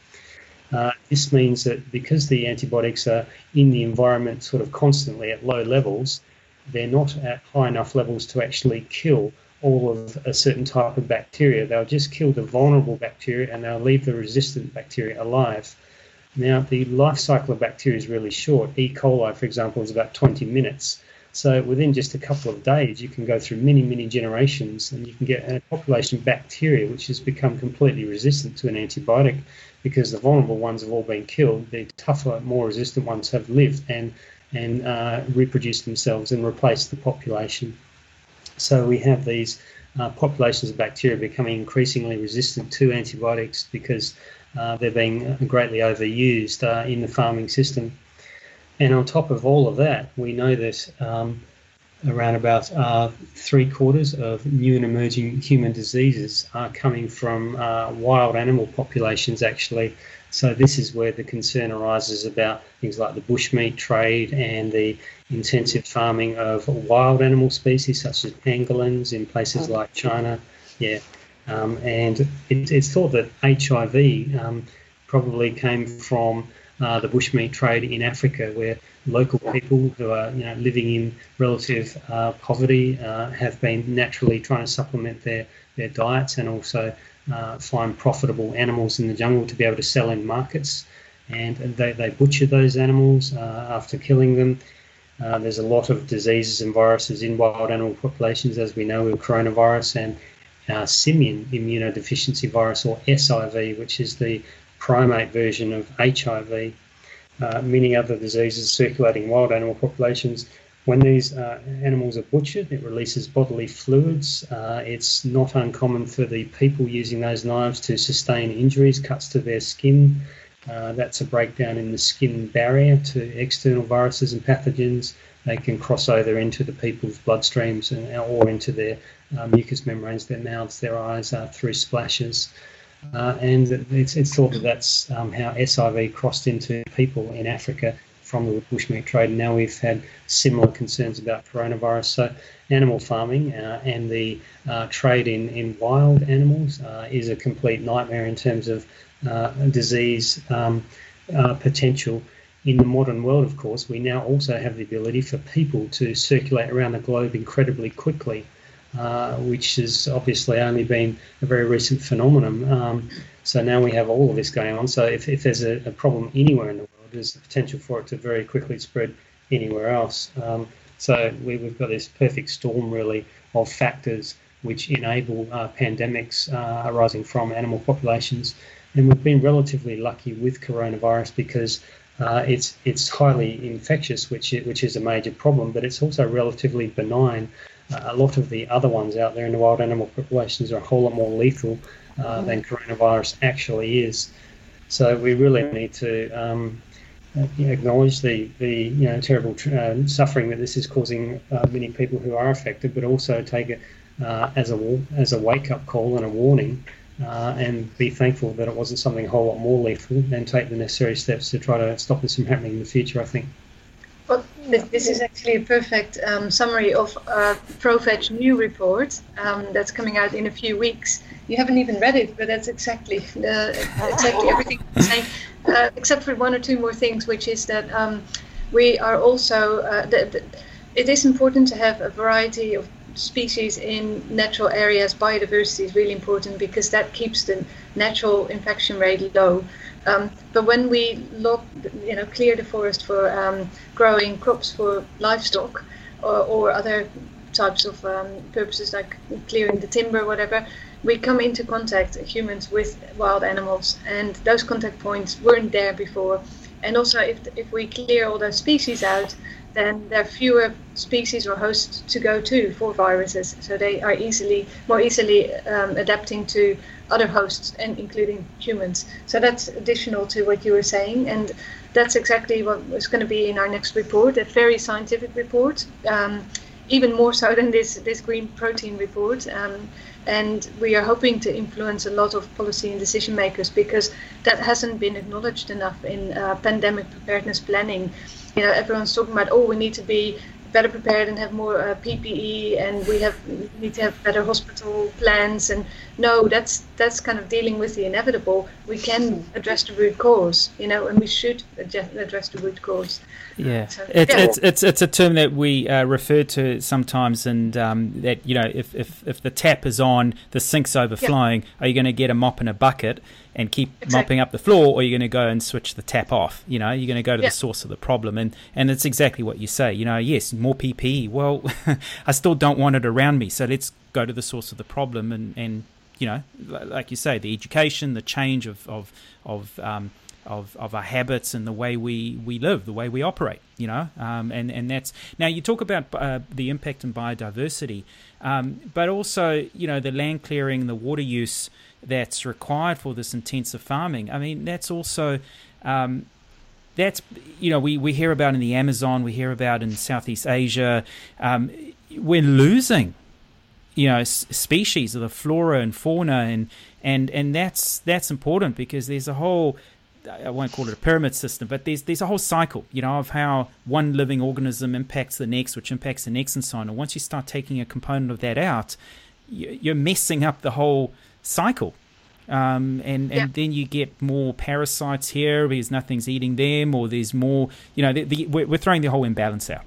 Uh, this means that because the antibiotics are in the environment sort of constantly at low levels, they're not at high enough levels to actually kill all of a certain type of bacteria. They'll just kill the vulnerable bacteria and they'll leave the resistant bacteria alive. Now, the life cycle of bacteria is really short. E. coli, for example, is about 20 minutes. So within just a couple of days, you can go through many, many generations and you can get a population of bacteria which has become completely resistant to an antibiotic because the vulnerable ones have all been killed. The tougher, more resistant ones have lived and, and uh, reproduced themselves and replaced the population. So we have these uh, populations of bacteria becoming increasingly resistant to antibiotics because uh, they're being greatly overused uh, in the farming system. And on top of all of that, we know that um, around about uh, three quarters of new and emerging human diseases are coming from uh, wild animal populations, actually. So, this is where the concern arises about things like the bushmeat trade and the intensive farming of wild animal species such as pangolins in places like China. Yeah. Um, and it, it's thought that HIV um, probably came from uh, the bushmeat trade in Africa, where local people who are you know, living in relative uh, poverty uh, have been naturally trying to supplement their, their diets and also uh, find profitable animals in the jungle to be able to sell in markets. And they, they butcher those animals uh, after killing them. Uh, there's a lot of diseases and viruses in wild animal populations, as we know with coronavirus and uh, simian immunodeficiency virus, or SIV, which is the primate version of HIV. Uh, many other diseases circulating wild animal populations. When these uh, animals are butchered, it releases bodily fluids. Uh, it's not uncommon for the people using those knives to sustain injuries, cuts to their skin. Uh, that's a breakdown in the skin barrier to external viruses and pathogens. They can cross over into the people's bloodstreams and, or into their uh, mucous membranes, their mouths, their eyes uh, through splashes. Uh, and it's, it's thought that that's um, how SIV crossed into people in Africa from the bushmeat trade. Now we've had similar concerns about coronavirus. So, animal farming uh, and the uh, trade in, in wild animals uh, is a complete nightmare in terms of uh, disease um, uh, potential. in the modern world, of course, we now also have the ability for people to circulate around the globe incredibly quickly, uh, which has obviously only been a very recent phenomenon. Um, so now we have all of this going on. So if, if there's a, a, problem anywhere in the world, there's the potential for it to very quickly spread anywhere else. Um, so we, have got this perfect storm, really, of factors which enable uh, pandemics uh, arising from animal populations. And we've been relatively lucky with coronavirus because uh, it's it's highly infectious, which which is a major problem, but it's also relatively benign. Uh, a lot of the other ones out there in the wild animal populations are a whole lot more lethal uh, than coronavirus actually is. So we really need to um, acknowledge the the you know terrible uh, suffering that this is causing uh, many people who are affected, but also take it uh, as a as a wake up call and a warning uh, and be thankful that it wasn't something a whole lot more lethal and take the necessary steps to try to stop this from happening in the future, I think. This is actually a perfect um, summary of uh, ProVeg new report um, that's coming out in a few weeks. You haven't even read it, but that's exactly the, exactly everything saying, uh, except for one or two more things, which is that um, we are also. Uh, the, the, it is important to have a variety of species in natural areas, biodiversity is really important because that keeps the natural infection rate low. Um, but when we look, you know, clear the forest for um, growing crops for livestock or, or other types of um, purposes like clearing the timber, whatever, we come into contact, humans, with wild animals, and those contact points weren't there before. And also, if, if we clear all those species out, then there are fewer species or hosts to go to for viruses. So they are easily more easily um, adapting to other hosts, and including humans. So that's additional to what you were saying, and that's exactly what is going to be in our next report, a very scientific report, um, even more so than this this green protein report. Um, and we are hoping to influence a lot of policy and decision makers because that hasn't been acknowledged enough in uh, pandemic preparedness planning you know, everyone's talking about, oh, we need to be better prepared and have more uh, PPE, and we have we need to have better hospital plans. And no, that's that's kind of dealing with the inevitable. We can address the root cause, you know, and we should address the root cause. Yeah, so, it's, yeah. it's it's it's a term that we uh, refer to sometimes, and um, that you know, if, if if the tap is on, the sink's overflowing. Yeah. Are you going to get a mop and a bucket? And keep exactly. mopping up the floor, or you're going to go and switch the tap off. You know, you're going to go to yeah. the source of the problem, and and it's exactly what you say. You know, yes, more PPE. Well, I still don't want it around me, so let's go to the source of the problem, and and you know, like you say, the education, the change of of of um, of, of our habits and the way we, we live, the way we operate, you know, um, and and that's now you talk about uh, the impact on biodiversity, um, but also you know the land clearing, the water use, that's required for this intensive farming. I mean, that's also um, that's you know we, we hear about in the Amazon, we hear about in Southeast Asia. Um, we're losing you know species of the flora and fauna, and and and that's that's important because there's a whole I won't call it a pyramid system, but there's there's a whole cycle, you know, of how one living organism impacts the next, which impacts the next, and so on. And once you start taking a component of that out, you're messing up the whole cycle. Um, and, and yeah. then you get more parasites here because nothing's eating them, or there's more, you know, the, the, we're, we're throwing the whole imbalance out.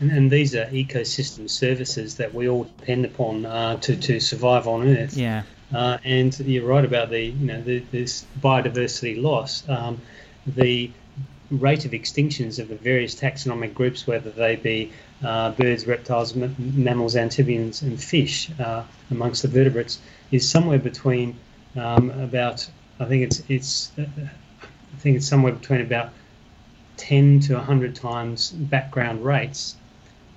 And, and, these are ecosystem services that we all depend upon uh, to, to survive on Earth. Yeah. Uh, and you're right about the, you know, the, this biodiversity loss. Um, the rate of extinctions of the various taxonomic groups, whether they be uh, birds, reptiles, m- mammals, amphibians, and fish, uh, amongst the vertebrates, is somewhere between um, about I think it's it's uh, I think it's somewhere between about 10 to 100 times background rates,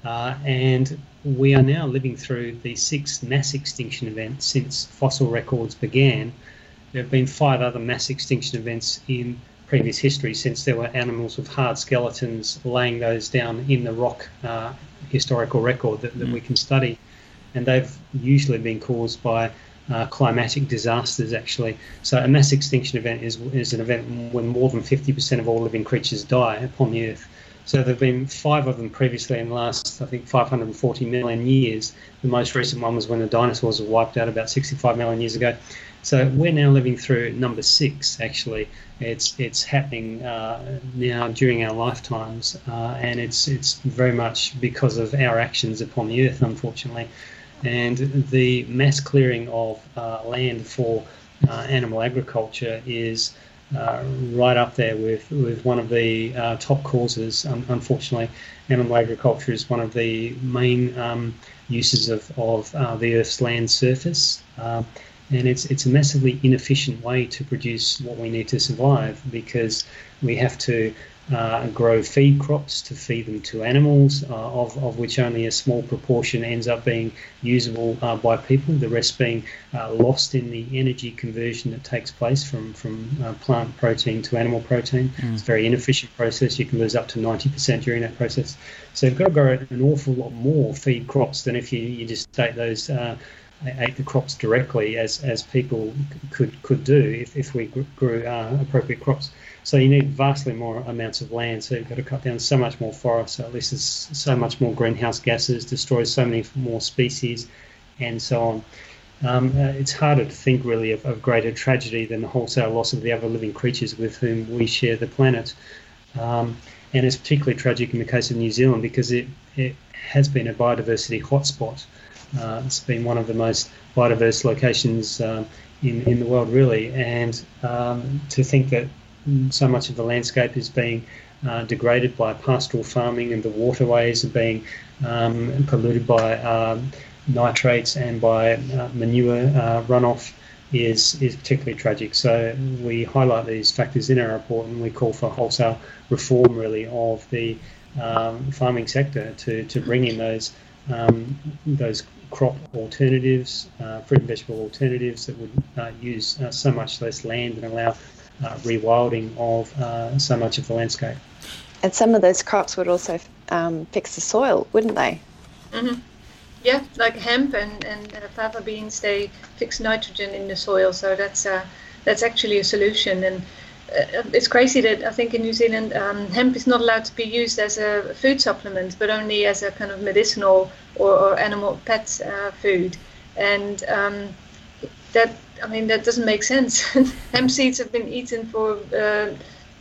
uh, and we are now living through the sixth mass extinction event since fossil records began. There have been five other mass extinction events in previous history since there were animals with hard skeletons laying those down in the rock uh, historical record that, that mm. we can study. And they've usually been caused by uh, climatic disasters actually. So a mass extinction event is, is an event when more than 50% of all living creatures die upon the Earth. So there have been five of them previously in the last, I think, 540 million years. The most recent one was when the dinosaurs were wiped out about 65 million years ago. So we're now living through number six. Actually, it's it's happening uh, now during our lifetimes, uh, and it's it's very much because of our actions upon the earth, unfortunately, and the mass clearing of uh, land for uh, animal agriculture is. Uh, right up there with, with one of the uh, top causes. Um, unfortunately, animal agriculture is one of the main um, uses of, of the Earth's land surface. Um, and it's it's a massively inefficient way to produce what we need to survive because we have to uh, grow feed crops to feed them to animals, uh, of, of which only a small proportion ends up being usable uh, by people, the rest being uh, lost in the energy conversion that takes place from, from uh, plant protein to animal protein. Mm. It's a very inefficient process. You can lose up to 90% during that process. So you've got to grow an awful lot more feed crops than if you, you just take those uh, ate the crops directly as, as people could could do if, if we grew uh, appropriate crops. So you need vastly more amounts of land. So you've got to cut down so much more forest. So at least there's so much more greenhouse gases, destroys so many more species, and so on. Um, uh, it's harder to think really of, of, greater tragedy than the wholesale loss of the other living creatures with whom we share the planet. Um, and it's particularly tragic in the case of New Zealand because it, it has been a biodiversity hotspot. Uh, it's been one of the most biodiverse locations uh, in, in the world, really. And um, to think that so much of the landscape is being uh, degraded by pastoral farming and the waterways are being um, polluted by um, nitrates and by uh, manure uh, runoff is, is particularly tragic. So we highlight these factors in our report and we call for wholesale reform, really, of the um, farming sector to, to bring in those um, those crop alternatives, uh, fruit and vegetable alternatives that would uh, use uh, so much less land and allow uh, rewilding of uh, so much of the landscape. And some of those crops would also um, fix the soil, wouldn't they? Mm-hmm. Yeah, like hemp and, and fava beans, they fix nitrogen in the soil, so that's that's actually a solution. And uh, it's crazy that I think in New Zealand um, hemp is not allowed to be used as a food supplement, but only as a kind of medicinal or, or animal pet uh, food, and um, that I mean that doesn't make sense. hemp seeds have been eaten for uh,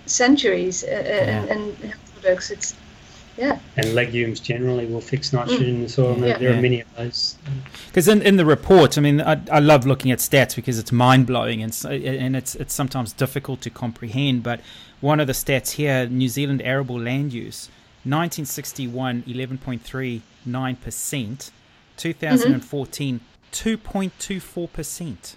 centuries, uh, yeah. and, and hemp products. It's yeah. And legumes generally will fix nitrogen mm. in the soil. Yeah. There are many of those. Because in, in the report, I mean, I, I love looking at stats because it's mind blowing and and it's it's sometimes difficult to comprehend. But one of the stats here, New Zealand arable land use, 1961, 11.39 percent, 2014, mm-hmm. 2.24 percent.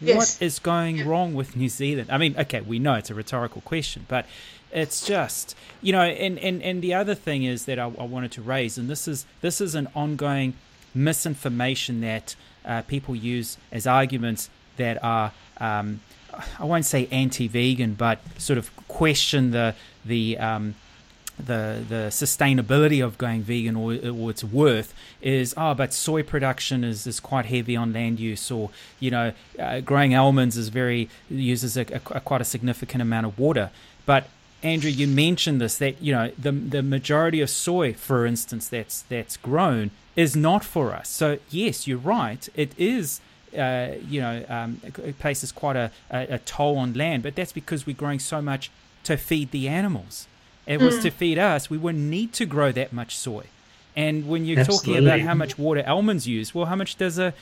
Yes. What is going wrong with New Zealand? I mean, okay, we know it's a rhetorical question, but it's just you know and and, and the other thing is that I, I wanted to raise and this is this is an ongoing misinformation that uh, people use as arguments that are um, I won't say anti-vegan, but sort of question the the um, the the sustainability of going vegan or, or its worth is oh but soy production is, is quite heavy on land use or you know uh, growing almonds is very uses a, a, a, quite a significant amount of water but Andrew, you mentioned this that you know the the majority of soy, for instance, that's that's grown is not for us. So yes, you're right. It is. Uh, you know, um, it places quite a, a, a, toll on land, but that's because we're growing so much to feed the animals. It mm. was to feed us. We wouldn't need to grow that much soy. And when you're Absolutely. talking about how much water almonds use, well, how much does a,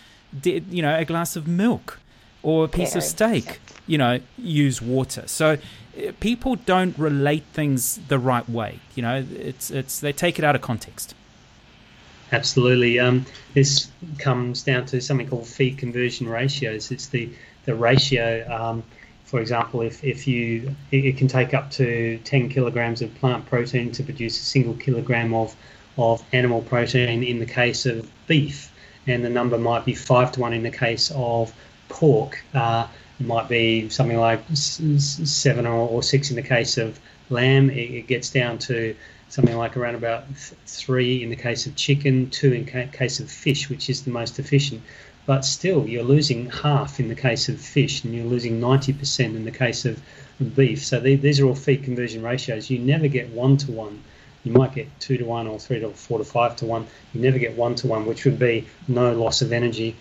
you know, a glass of milk or a piece of steak, you know, use water? So people don't relate things the right way. You know, it's it's they take it out of context. Absolutely. Um, this comes down to something called feed conversion ratios. It's the the ratio. Um, for example, if, if you it can take up to 10 kilograms of plant protein to produce a single kilogram of of animal protein in the case of beef, and the number might be five to one in the case of pork. Uh, it might be something like seven or, or six in the case of lamb. It, it, gets down to something like around about three in the case of chicken, two in ca- case of fish, which is the most efficient. But still you're losing half in the case of fish, and you're losing 90% in the case of beef. So these are all feed conversion ratios. You never get one to one. You might get two to one or three to four to five to one. You never get one to one, which would be no loss of energy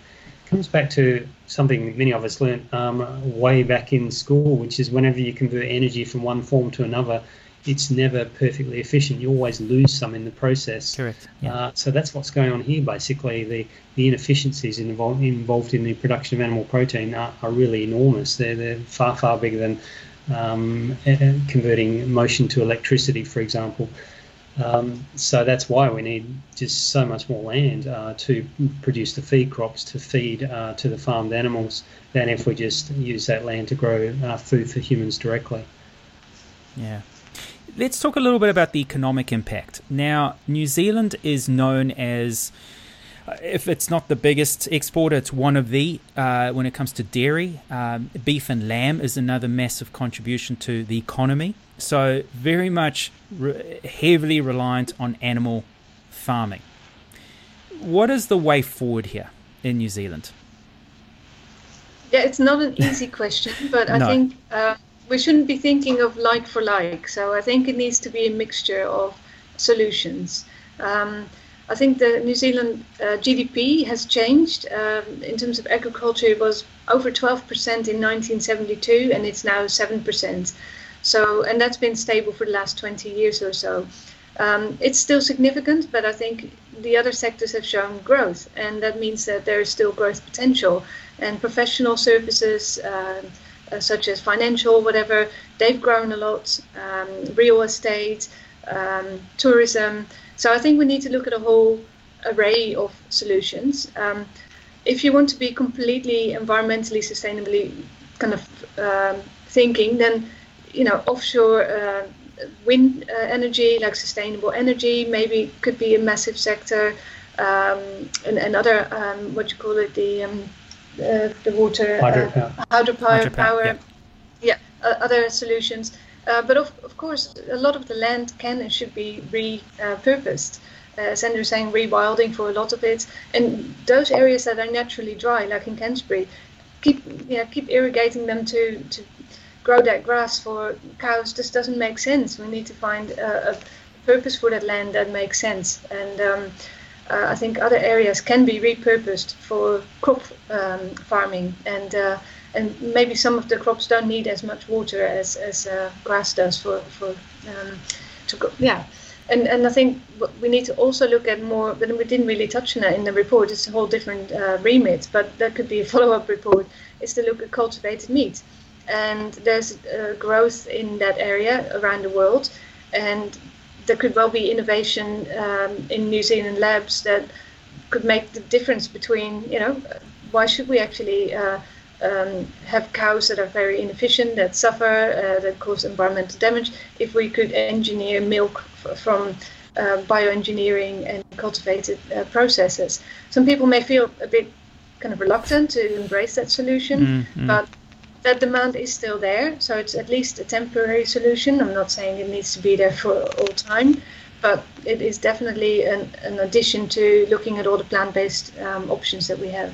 comes back to something many of us learned um, way back in school, which is whenever you convert energy from one form to another, it's never perfectly efficient. You always lose some in the process. Correct. Yeah. Uh, so that's what's going on here. Basically, the, the inefficiencies involved involved in the production of animal protein are, are really enormous. They're, they're far far bigger than um, converting motion to electricity, for example. Um, so that's why we need just so much more land uh, to produce the feed crops to feed uh, to the farmed animals than if we just use that land to grow uh, food for humans directly. Yeah. Let's talk a little bit about the economic impact. Now, New Zealand is known as, uh, if it's not the biggest exporter, it's one of the uh, when it comes to dairy. Um, beef and lamb is another massive contribution to the economy. So, very much re- heavily reliant on animal farming. What is the way forward here in New Zealand? Yeah, it's not an easy question, but I think uh, we shouldn't be thinking of like for like. So, I think it needs to be a mixture of solutions. Um, I think the New Zealand uh, GDP has changed. Um, in terms of agriculture, it was over 12% in 1972, and it's now 7%. So, and that's been stable for the last 20 years or so. Um, it's still significant, but I think the other sectors have shown growth, and that means that there is still growth potential. And professional services, uh, such as financial, whatever, they've grown a lot. Um, real estate, um, tourism. So I think we need to look at a whole array of solutions. Um, if you want to be completely environmentally sustainably kind of um, thinking, then you know, offshore uh, wind uh, energy, like sustainable energy, maybe could be a massive sector, um, and, and other um, what you call it, the uh, the water hydropower, hydropower, hydropower, power, yeah, yeah other solutions. Uh, but of, of course, a lot of the land can and should be repurposed. Uh, as Andrew was saying, rewilding for a lot of it, and those areas that are naturally dry, like in Canterbury, keep you know, keep irrigating them to, to grow that grass for cows just doesn't make sense. We need to find a, a purpose for that land that makes sense. And um, uh, I think other areas can be repurposed for crop um, farming, and uh, and maybe some of the crops don't need as much water as as uh, grass does for for um, to go, yeah. And, and I think we need to also look at more, but we didn't really touch on that in the report. It's a whole different uh, remit, but that could be a follow-up report. Is to look at cultivated meat and there's uh, growth in that area around the world, and there could well be innovation um, in New Zealand labs that could make the difference between, you know, why should we actually uh, um, have cows that are very inefficient, that suffer, uh, that cause environmental damage, if we could engineer milk f- from uh, bioengineering and cultivated uh, processes. Some people may feel a bit kind of reluctant to embrace that solution, mm-hmm. but that demand is still there, so it's at least a temporary solution. I'm not saying it needs to be there for all time, but it is definitely an, an addition to looking at all the plant-based um, options that we have.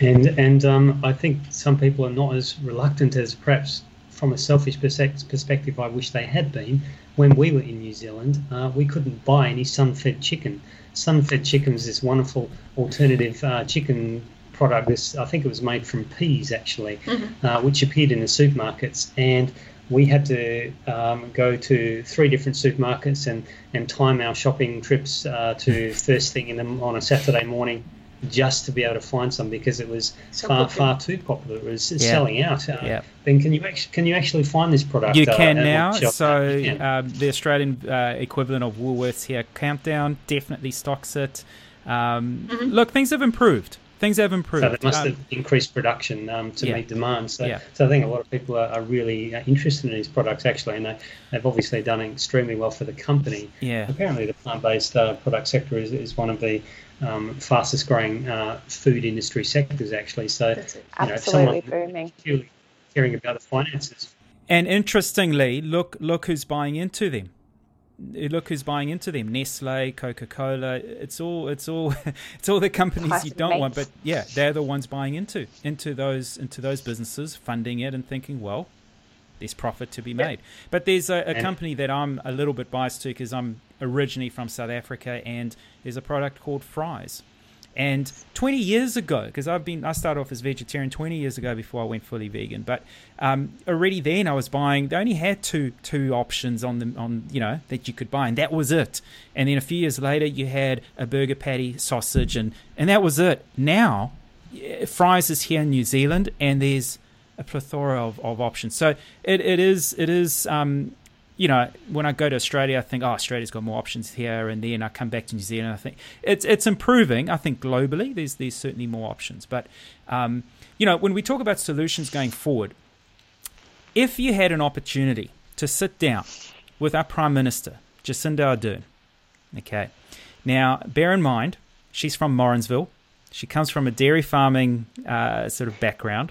And and um, I think some people are not as reluctant as perhaps from a selfish perspective I wish they had been. When we were in New Zealand, uh, we couldn't buy any Sunfed chicken. Sunfed chicken is this wonderful alternative uh, chicken product. This I think it was made from peas actually, mm-hmm. uh, which appeared in the supermarkets, and we had to um, go to three different supermarkets and, and time our shopping trips uh, to first thing in the, on a Saturday morning just to be able to find some because it was so far popular. far too popular. It was yeah. selling out. Uh, yeah. Ben, can you actually can you actually find this product? You uh, can now. So um, the Australian uh, equivalent of Woolworths here, Countdown, definitely stocks it. Um, mm-hmm. Look, things have improved things have improved. So they must um, have increased production um, to yeah. meet demand. So, yeah. so I think a lot of people are, are, really uh, interested in these products actually, and they, have obviously done extremely well for the company. Yeah. Apparently, the plant-based uh, product sector is, is one of the um, fastest growing uh, food industry sectors actually. So, That's you know, absolutely booming. Caring about the finances. And interestingly, look look who's buying into them. Look who's buying into them: Nestle, Coca Cola. It's all it's all it's all the companies you don't want, but yeah, they're the ones buying into into those into those businesses, funding it and thinking, well, there's profit to be made. But there's a, a company that I'm a little bit biased to because I'm originally from South Africa, and there's a product called Fry's. And 20 years ago, because I've been, I started off as vegetarian 20 years ago before I went fully vegan. But um, already then I was buying. They only had two two options on the on you know that you could buy, and that was it. And then a few years later, you had a burger patty, sausage, and and that was it. Now, Fry's is here in New Zealand, and there's a plethora of, of options. So it, it is it is um, you know, when I go to Australia, I think, oh, Australia's got more options here, and then I come back to New Zealand. I think it's it's improving. I think globally, there's there's certainly more options. But um, you know, when we talk about solutions going forward, if you had an opportunity to sit down with our Prime Minister Jacinda Ardern, okay, now bear in mind she's from Morrinsville. She comes from a dairy farming uh, sort of background.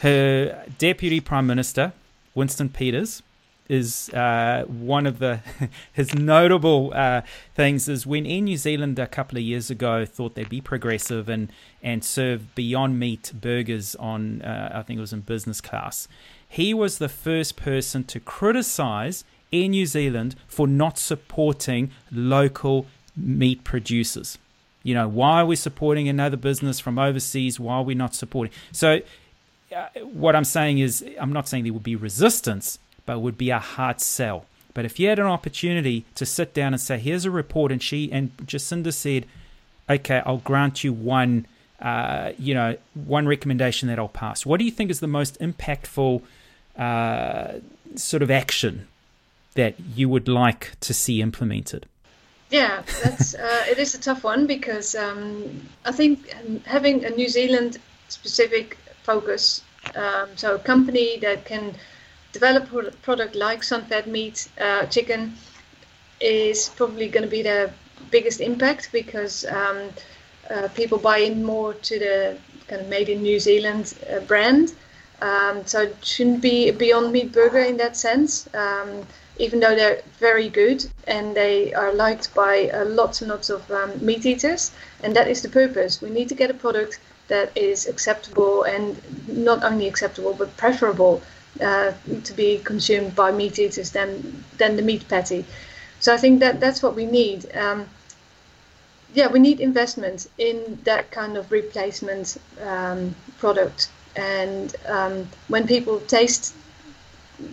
Her deputy prime minister, Winston Peters, is uh, one of the his notable uh, things is when Air New Zealand a couple of years ago thought they'd be progressive and and serve Beyond Meat burgers on uh, I think it was in business class. He was the first person to criticize Air New Zealand for not supporting local meat producers. You know, why are we supporting another business from overseas? Why are we not supporting? So, uh, what I'm saying is, I'm not saying there would be resistance, but would be a hard sell. But if you had an opportunity to sit down and say, here's a report, and she and Jacinda said, okay, I'll grant you one, uh, you know, one recommendation that I'll pass. What do you think is the most impactful uh, sort of action that you would like to see implemented? Yeah, that's uh, it is a tough one because um, I think having a New Zealand specific focus, um, so a company that can develop a product like Sunfed meat, uh, chicken, is probably going to be the biggest impact because um, uh, people buy in more to the kind of made in New Zealand uh, brand. Um, so it shouldn't be a Beyond Meat burger in that sense, um, even though they're very good and they are liked by uh, lots and lots of um, meat eaters. And that is the purpose. We need to get a product that is acceptable and not only acceptable but preferable uh, to be consumed by meat eaters than than the meat patty. So I think that that's what we need. Um, yeah, we need investment in that kind of replacement um, product. And um, when people taste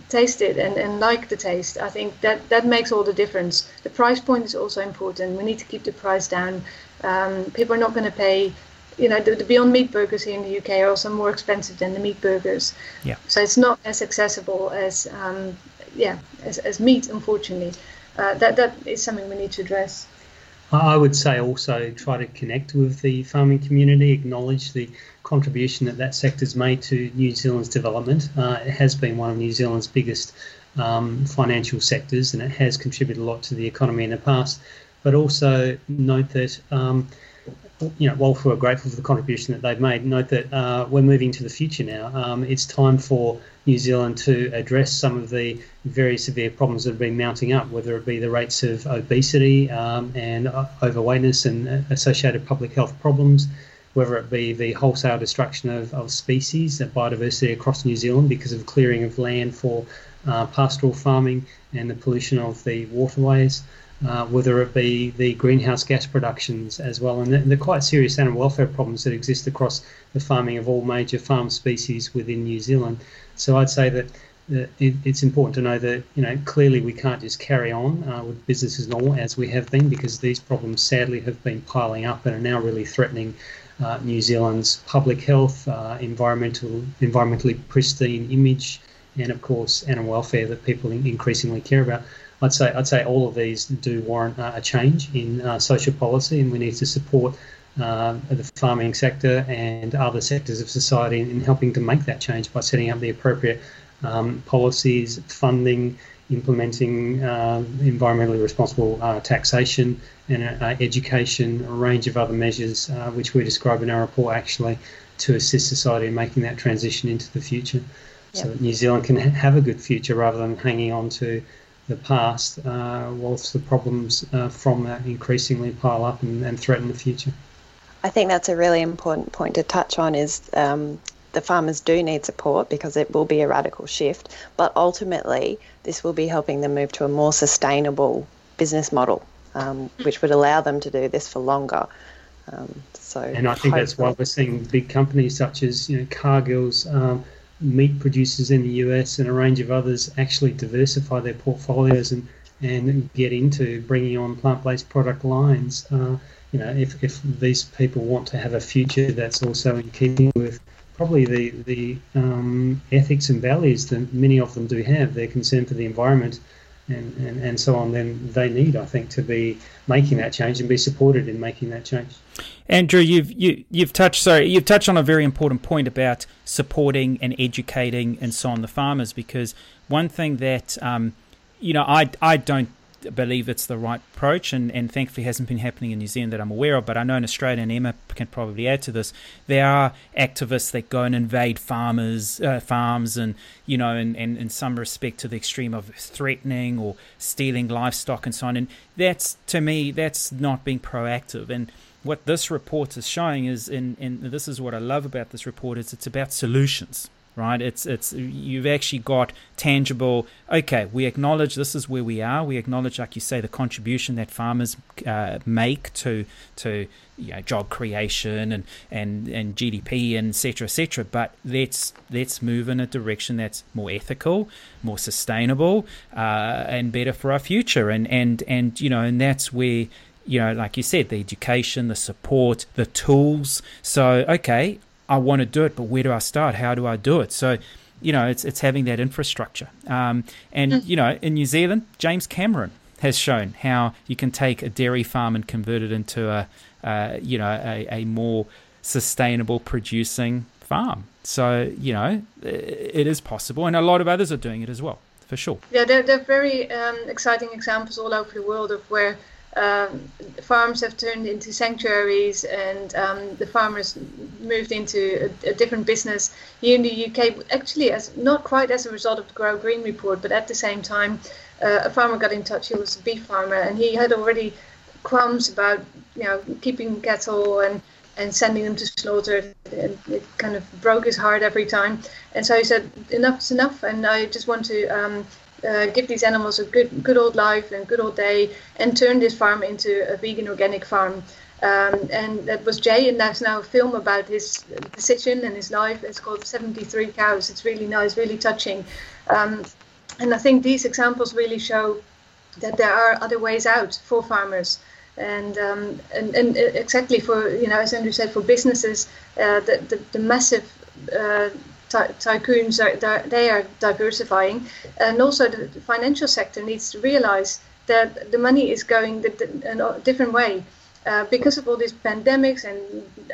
taste it and, and like the taste, I think that that makes all the difference. The price point is also important. We need to keep the price down. Um, people are not going to pay you know, the, the, Beyond Meat burgers here in the UK are also more expensive than the meat burgers. Yeah. So it's not as accessible as, um, yeah, as, as meat, unfortunately. Uh, that that is something we need to address. I would say also try to connect with the farming community, acknowledge the contribution that that sector's made to New Zealand's development. Uh, it has been one of New Zealand's biggest um, financial sectors, and it has contributed a lot to the economy in the past. But also note that um, you know, while we're grateful for the contribution that they've made, note that uh, we're moving to the future now. Um, it's time for New Zealand to address some of the very severe problems that have been mounting up, whether it be the rates of obesity um, and uh, overweightness and uh, associated public health problems, whether it be the wholesale destruction of, of species and biodiversity across New Zealand because of clearing of land for uh, pastoral farming and the pollution of the waterways uh, whether it be the greenhouse gas productions as well, and the, the, quite serious animal welfare problems that exist across the farming of all major farm species within New Zealand. So I'd say that uh, it, it's important to know that you know clearly we can't just carry on uh, with business as normal as we have been because these problems sadly have been piling up and are now really threatening uh, New Zealand's public health, uh, environmental environmentally pristine image, and of course animal welfare that people increasingly care about. I'd say I'd say all of these do warrant uh, a change in uh, social policy, and we need to support uh, the farming sector and other sectors of society in, in, helping to make that change by setting up the appropriate um, policies, funding, implementing uh, environmentally responsible uh, taxation and uh, education, a range of other measures which we describe in our report actually to assist society in making that transition into the future, yep. so that New Zealand can ha- have a good future rather than hanging on to the past, uh, whilst the problems uh, from that increasingly pile up and, and, threaten the future. I think that's a really important point to touch on is um, the farmers do need support because it will be a radical shift, but ultimately this will be helping them move to a more sustainable business model, um, which would allow them to do this for longer. Um, so, and I think that's why we're seeing big companies such as you know Cargill's um, meat producers in the US and a range of others actually diversify their portfolios and, and get into bringing on plant-based product lines. Uh, you know, if, if these people want to have a future that's also in keeping with probably the the um, ethics and values that many of them do have, their concern for the environment and, and, and so on, then they need, I think, to be making that change and be supported in making that change. Andrew, you've you, you've touched sorry you've touched on a very important point about supporting and educating and so on the farmers because one thing that um, you know I I don't believe it's the right approach, and, and thankfully hasn't been happening in New Zealand that I'm aware of. But I know in Australia, and Emma can probably add to this, there are activists that go and invade farmers uh, farms, and you know, and, and in some respect to the extreme of threatening or stealing livestock and so on. And that's to me, that's not being proactive. And what this report is showing is, and, and this is what I love about this report, is it's about solutions right? It's it's you've actually got tangible okay we acknowledge this is where we are. We acknowledge like you say the contribution that farmers uh, make to to you know, job creation and and and GDP and etc etc but let's let's move in a direction that's more ethical more sustainable uh, and better for our future. And and and you know and that's where you know like you said the education the support the tools. So okay I want to do it, but where do I start? How do I do it? So, you know, it's it's having that infrastructure. Um, and mm. you know, in New Zealand, James Cameron has shown how you can take a dairy farm and convert it into a, uh, you know, a, a more sustainable producing farm. So, you know, it is possible, and a lot of others are doing it as well, for sure. Yeah, there, there are very um, exciting examples all over the world of where um, farms have turned into sanctuaries and um, the farmers moved into a, a, different business here in the UK actually as not quite as a result of the Grow Green report but at the same time uh, a farmer got in touch he was a beef farmer and he had already qualms about you know keeping cattle and and sending them to slaughter and it kind of broke his heart every time. And so he said "Enough is enough and I just want to um, uh, give these animals a good good old life and good old day and turn this farm into a vegan organic farm. Um, and that was Jay, and there's now a film about his decision and his life. It's called 73 Cows. It's really nice, really touching. Um, and I think these examples really show that there are other ways out for farmers. And, um, and, and exactly for, you know, as Andrew said, for businesses, uh, the, the, the massive uh, ty- tycoons are they are diversifying, and also the financial sector needs to realize that the money is going the, the, a different way. Uh, because of all these pandemics and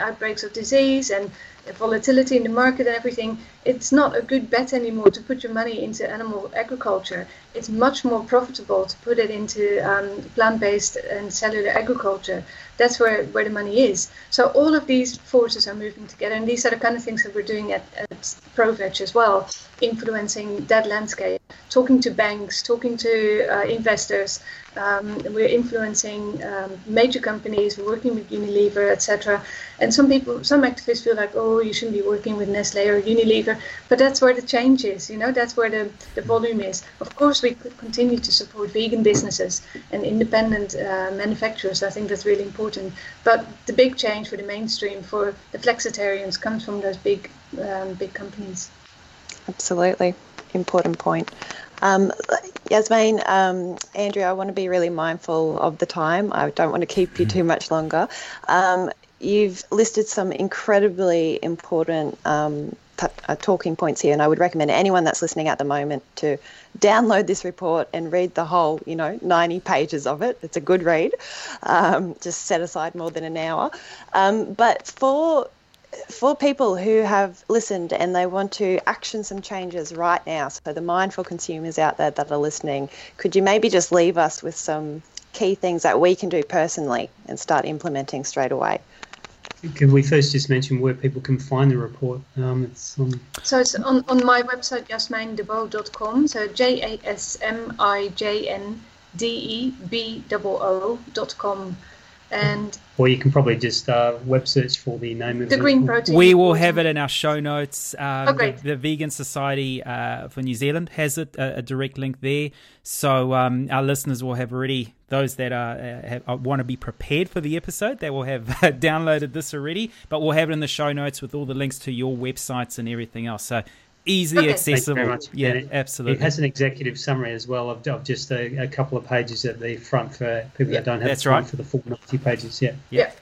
outbreaks of disease and volatility in the market and everything, it's not a good bet anymore to put your money into animal agriculture. It's much more profitable to put it into um, plant-based and cellular agriculture. That's where, where the money is. So all of these forces are moving together, and these are the kind of things that we're doing at, at ProVeg as well, influencing that landscape, talking to banks, talking to uh, investors, um, we're influencing um, major companies. We're working with Unilever, etc. And some people, some activists feel like, oh, you shouldn't be working with Nestle or Unilever. But that's where the change is. You know, that's where the, the volume is. Of course, we could continue to support vegan businesses and independent uh, manufacturers. I think that's really important. But the big change for the mainstream, for the flexitarians, comes from those big, um, big companies. Absolutely, important point. Um, Jasmijn, um, Andrew, I want to be really mindful of the time. I don't want to keep you too much longer. Um, you've listed some incredibly important um, t- uh, talking points here, and I would recommend anyone that's listening at the moment to download this report and read the whole, you know, 90 pages of it. It's a good read. Um, just set aside more than an hour. Um, but for for people who have listened and they want to action some changes right now, so the mindful consumers out there that are listening, could you maybe just leave us with some key things that we can do personally and start implementing straight away? Can we first just mention where people can find the report? Um, it's on... So it's on, on my website, jasmijndeboo.com. So J A S M I J N D E B O O.com. And or you can probably just uh, web search for the name of the green protein. We will have it in our show notes. Um, oh, great. The, the Vegan Society uh, for New Zealand has it, a, a direct link there. So um, our listeners will have already, those that are, uh, uh, want to be prepared for the episode, they will have downloaded this already. But we'll have it in the show notes with all the links to your websites and everything else. So easily Okay. accessible. Yeah, it, absolutely. It has an executive summary as well of, of just a, a couple of pages at the front for people Yeah, that don't have that's time right. for the full 90 pages. Yeah. Yeah.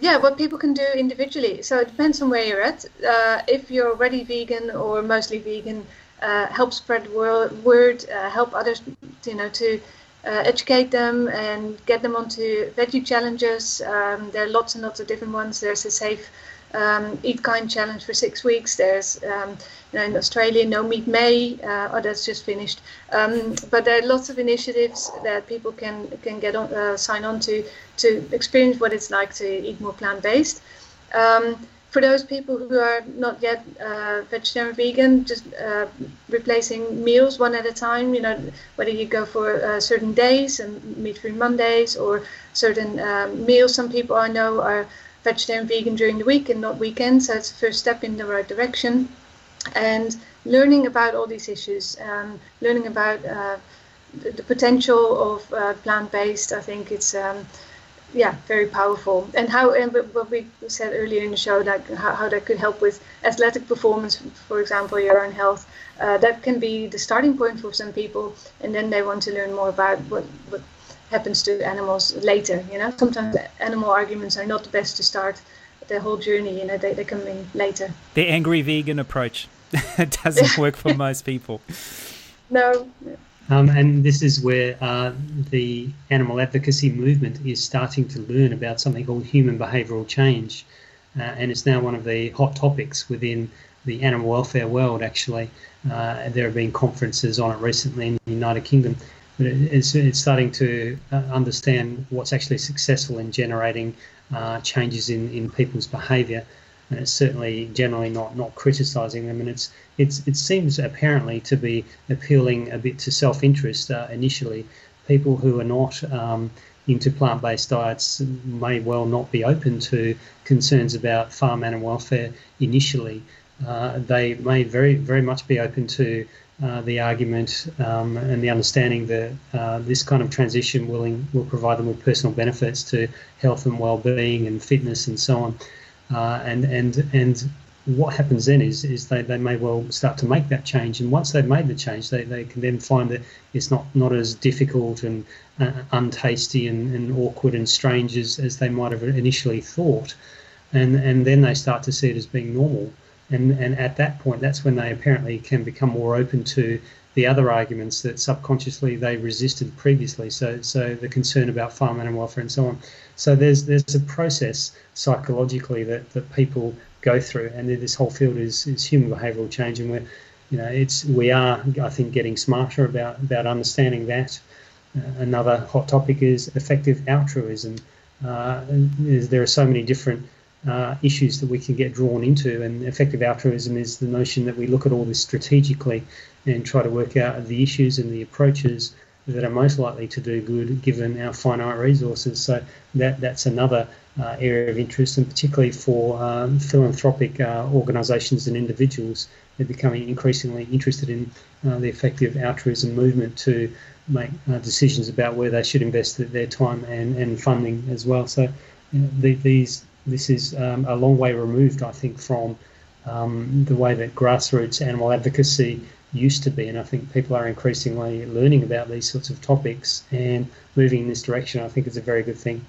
Yeah, what people can do individually. So it depends on where you're at. Uh, if you're already vegan or mostly vegan, uh, help spread wor- word, uh, help others, you know, to uh, educate them and get them onto veggie challenges. Um, there are lots and lots of different ones. There's a safe um, eat kind challenge for six weeks. There's, um, you know, in Australia, no meat May. Uh, oh, that's just finished. Um, but there are lots of initiatives that people can can get on, uh, sign on to to experience what it's like to eat more plant based. Um, for those people who are not yet uh, vegetarian vegan, just uh, replacing meals one at a time. You know, whether you go for uh, certain days and meat-free Mondays or certain um, meals. Some people I know are vegetarian vegan during the week and not weekends. So it's the first step in the right direction. And learning about all these issues, um, learning about uh, the, the potential of uh, plant-based, I think it's um, yeah very powerful. And how and what we said earlier in the show, like how, how that could help with athletic performance, for example, your own health. Uh, that can be the starting point for some people, and then they want to learn more about what what happens to animals later. You know, sometimes animal arguments are not the best to start the whole journey. You know, they, they come in later. The angry vegan approach doesn't work for most people. No, Um, and this is where uh, the animal advocacy movement is starting to learn about something called human behavioural change. Uh, and it's now one of the hot topics within the animal welfare world, actually. Uh, there have been conferences on it recently in the United Kingdom. But it's, it's starting to uh, understand what's actually successful in generating uh, changes in, in people's behaviour. And it's certainly generally not, not criticising them. And it's, it's, it seems apparently to be appealing a bit to self interest uh, initially. People who are not um, into plant based diets may well not be open to concerns about farm animal welfare initially. Uh, they may very, very much be open to uh, the argument um, and the understanding that uh, this kind of transition will, in, will provide them with personal benefits to health and well-being and fitness and so on. Uh, and and and what happens then is is they, they may well start to make that change. And once they've made the change, they, they can then find that it's not, not as difficult and uh, untasty and, and awkward and strange as, as they might have initially thought. And and then they start to see it as being normal and and at that point that's when they apparently can become more open to the other arguments that subconsciously they resisted previously. So so the concern about farm animal welfare and so on. So there's there's a process psychologically that that people go through. And this whole field is is human behavioral change. And we're you know it's we are i think getting smarter about about understanding that. Uh, another hot topic is effective altruism. Uh, there are so many different uh, issues that we can get drawn into. And effective altruism is the notion that we look at all this strategically and try to work out the issues and the approaches that are most likely to do good given our finite resources. So that that's another uh, area of interest, and particularly for um, philanthropic uh, organisations and individuals, they're becoming increasingly interested in uh, the effective altruism movement to make uh, decisions about where they should invest their time and, and funding as well. So you know, the, these this is um, a long way removed, I think, from um, the way that grassroots animal advocacy used to be. And I think people are increasingly learning about these sorts of topics and moving in this direction. I think it's a very good thing.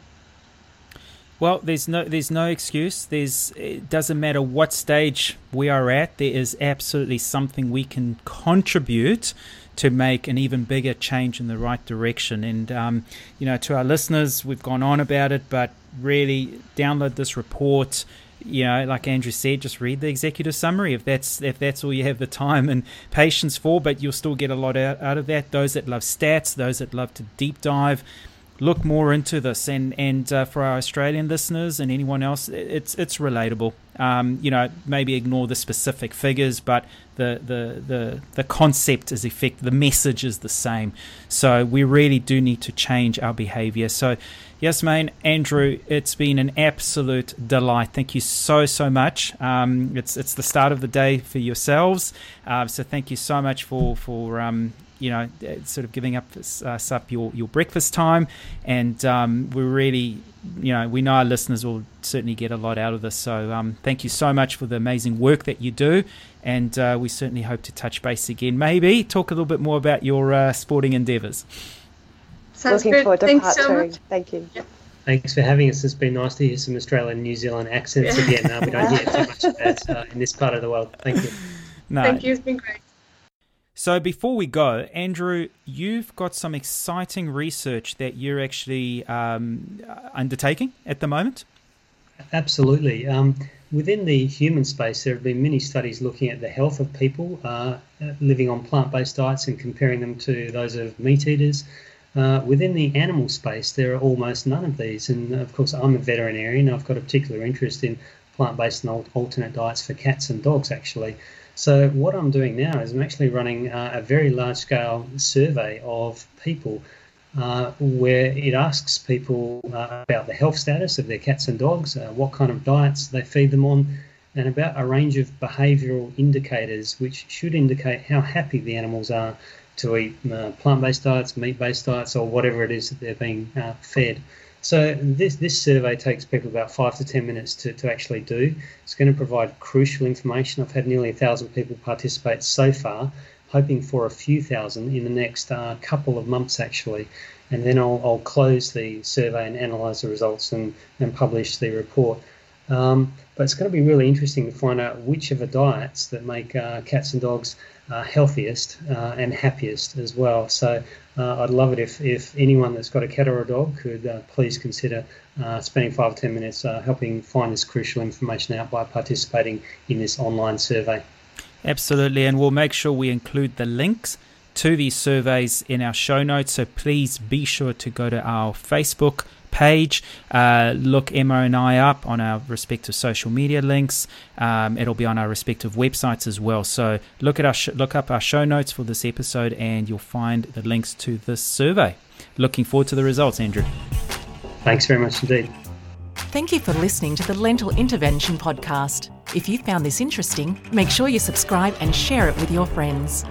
Well, there's no there's no excuse. There's it doesn't matter what stage we are at. There is absolutely something we can contribute to make an even bigger change in the right direction. And um, you know, to our listeners, we've gone on about it, but really download this report. You know, like Andrew said, just read the executive summary if that's if that's all you have the time and patience for. But you'll still get a lot out, out of that. Those that love stats, those that love to deep dive look more into this. And and uh, for our Australian listeners and anyone else, it's it's relatable. Um, you know, maybe ignore the specific figures, but the the the the concept is effect. The message is the same. So we really do need to change our behaviour. So. Jasmijn, Andrew, it's been an absolute delight. Thank you so, so much. Um, it's it's the start of the day for yourselves, uh, so thank you so much for for um, you know, uh, sort of giving up us up your, your breakfast time. And um, we really, you know, we know our listeners will certainly get a lot out of this. So um, thank you so much for the amazing work that you do. And uh, we certainly hope to touch base again. Maybe talk a little bit more about your uh, sporting endeavours. Sounds Looking good. forward to Thanks part so two. Much. Thank you. Yeah. Thanks for having us. It's been nice to hear some Australian New Zealand accents again. Uh, we don't hear too much of that uh, in this part of the world. Thank you. No. Thank you. It's been great. So before we go, Andrew, you've got some exciting research that you're actually um, undertaking at the moment. Absolutely. Um, within the human space, there have been many studies looking at the health of people uh, living on plant-based diets and comparing them to those of meat eaters. Uh, within the animal space, there are almost none of these. And of course, I'm a veterinarian. I've got a particular interest in plant-based and alternate diets for cats and dogs, actually. So what I'm doing now is I'm actually running uh, a very large scale survey of people uh, where it asks people uh, about the health status of their cats and dogs, uh, what kind of diets they feed them on, and about a range of behavioural indicators which should indicate how happy the animals are to eat uh, plant-based diets, meat-based diets, or whatever it is that they're being uh, fed. So this this survey takes people about five to ten minutes to, to actually do. It's going to provide crucial information. I've had nearly a thousand people participate so far, hoping for a few thousand in the next uh, couple of months actually. And then I'll, I'll close the survey and analyse the results and, and publish the report. Um, but it's going to be really interesting to find out which of the diets that make uh, cats and dogs uh, healthiest uh, and happiest as well. So uh, I'd love it if, if anyone that's got a cat or a dog could uh, please consider uh, spending five or ten minutes helping find this crucial information out by participating in this online survey. Absolutely, and we'll make sure we include the links to these surveys in our show notes. So please be sure to go to our Facebook page. Uh, look Emma and I up on our respective social media links. Um, it'll be on our respective websites as well. So look at our sh- look up our show notes for this episode, and you'll find the links to this survey. Looking forward to the results, Andrew. Thanks very much indeed. Thank you for listening to the Lentil Intervention Podcast. If you found this interesting, make sure you subscribe and share it with your friends.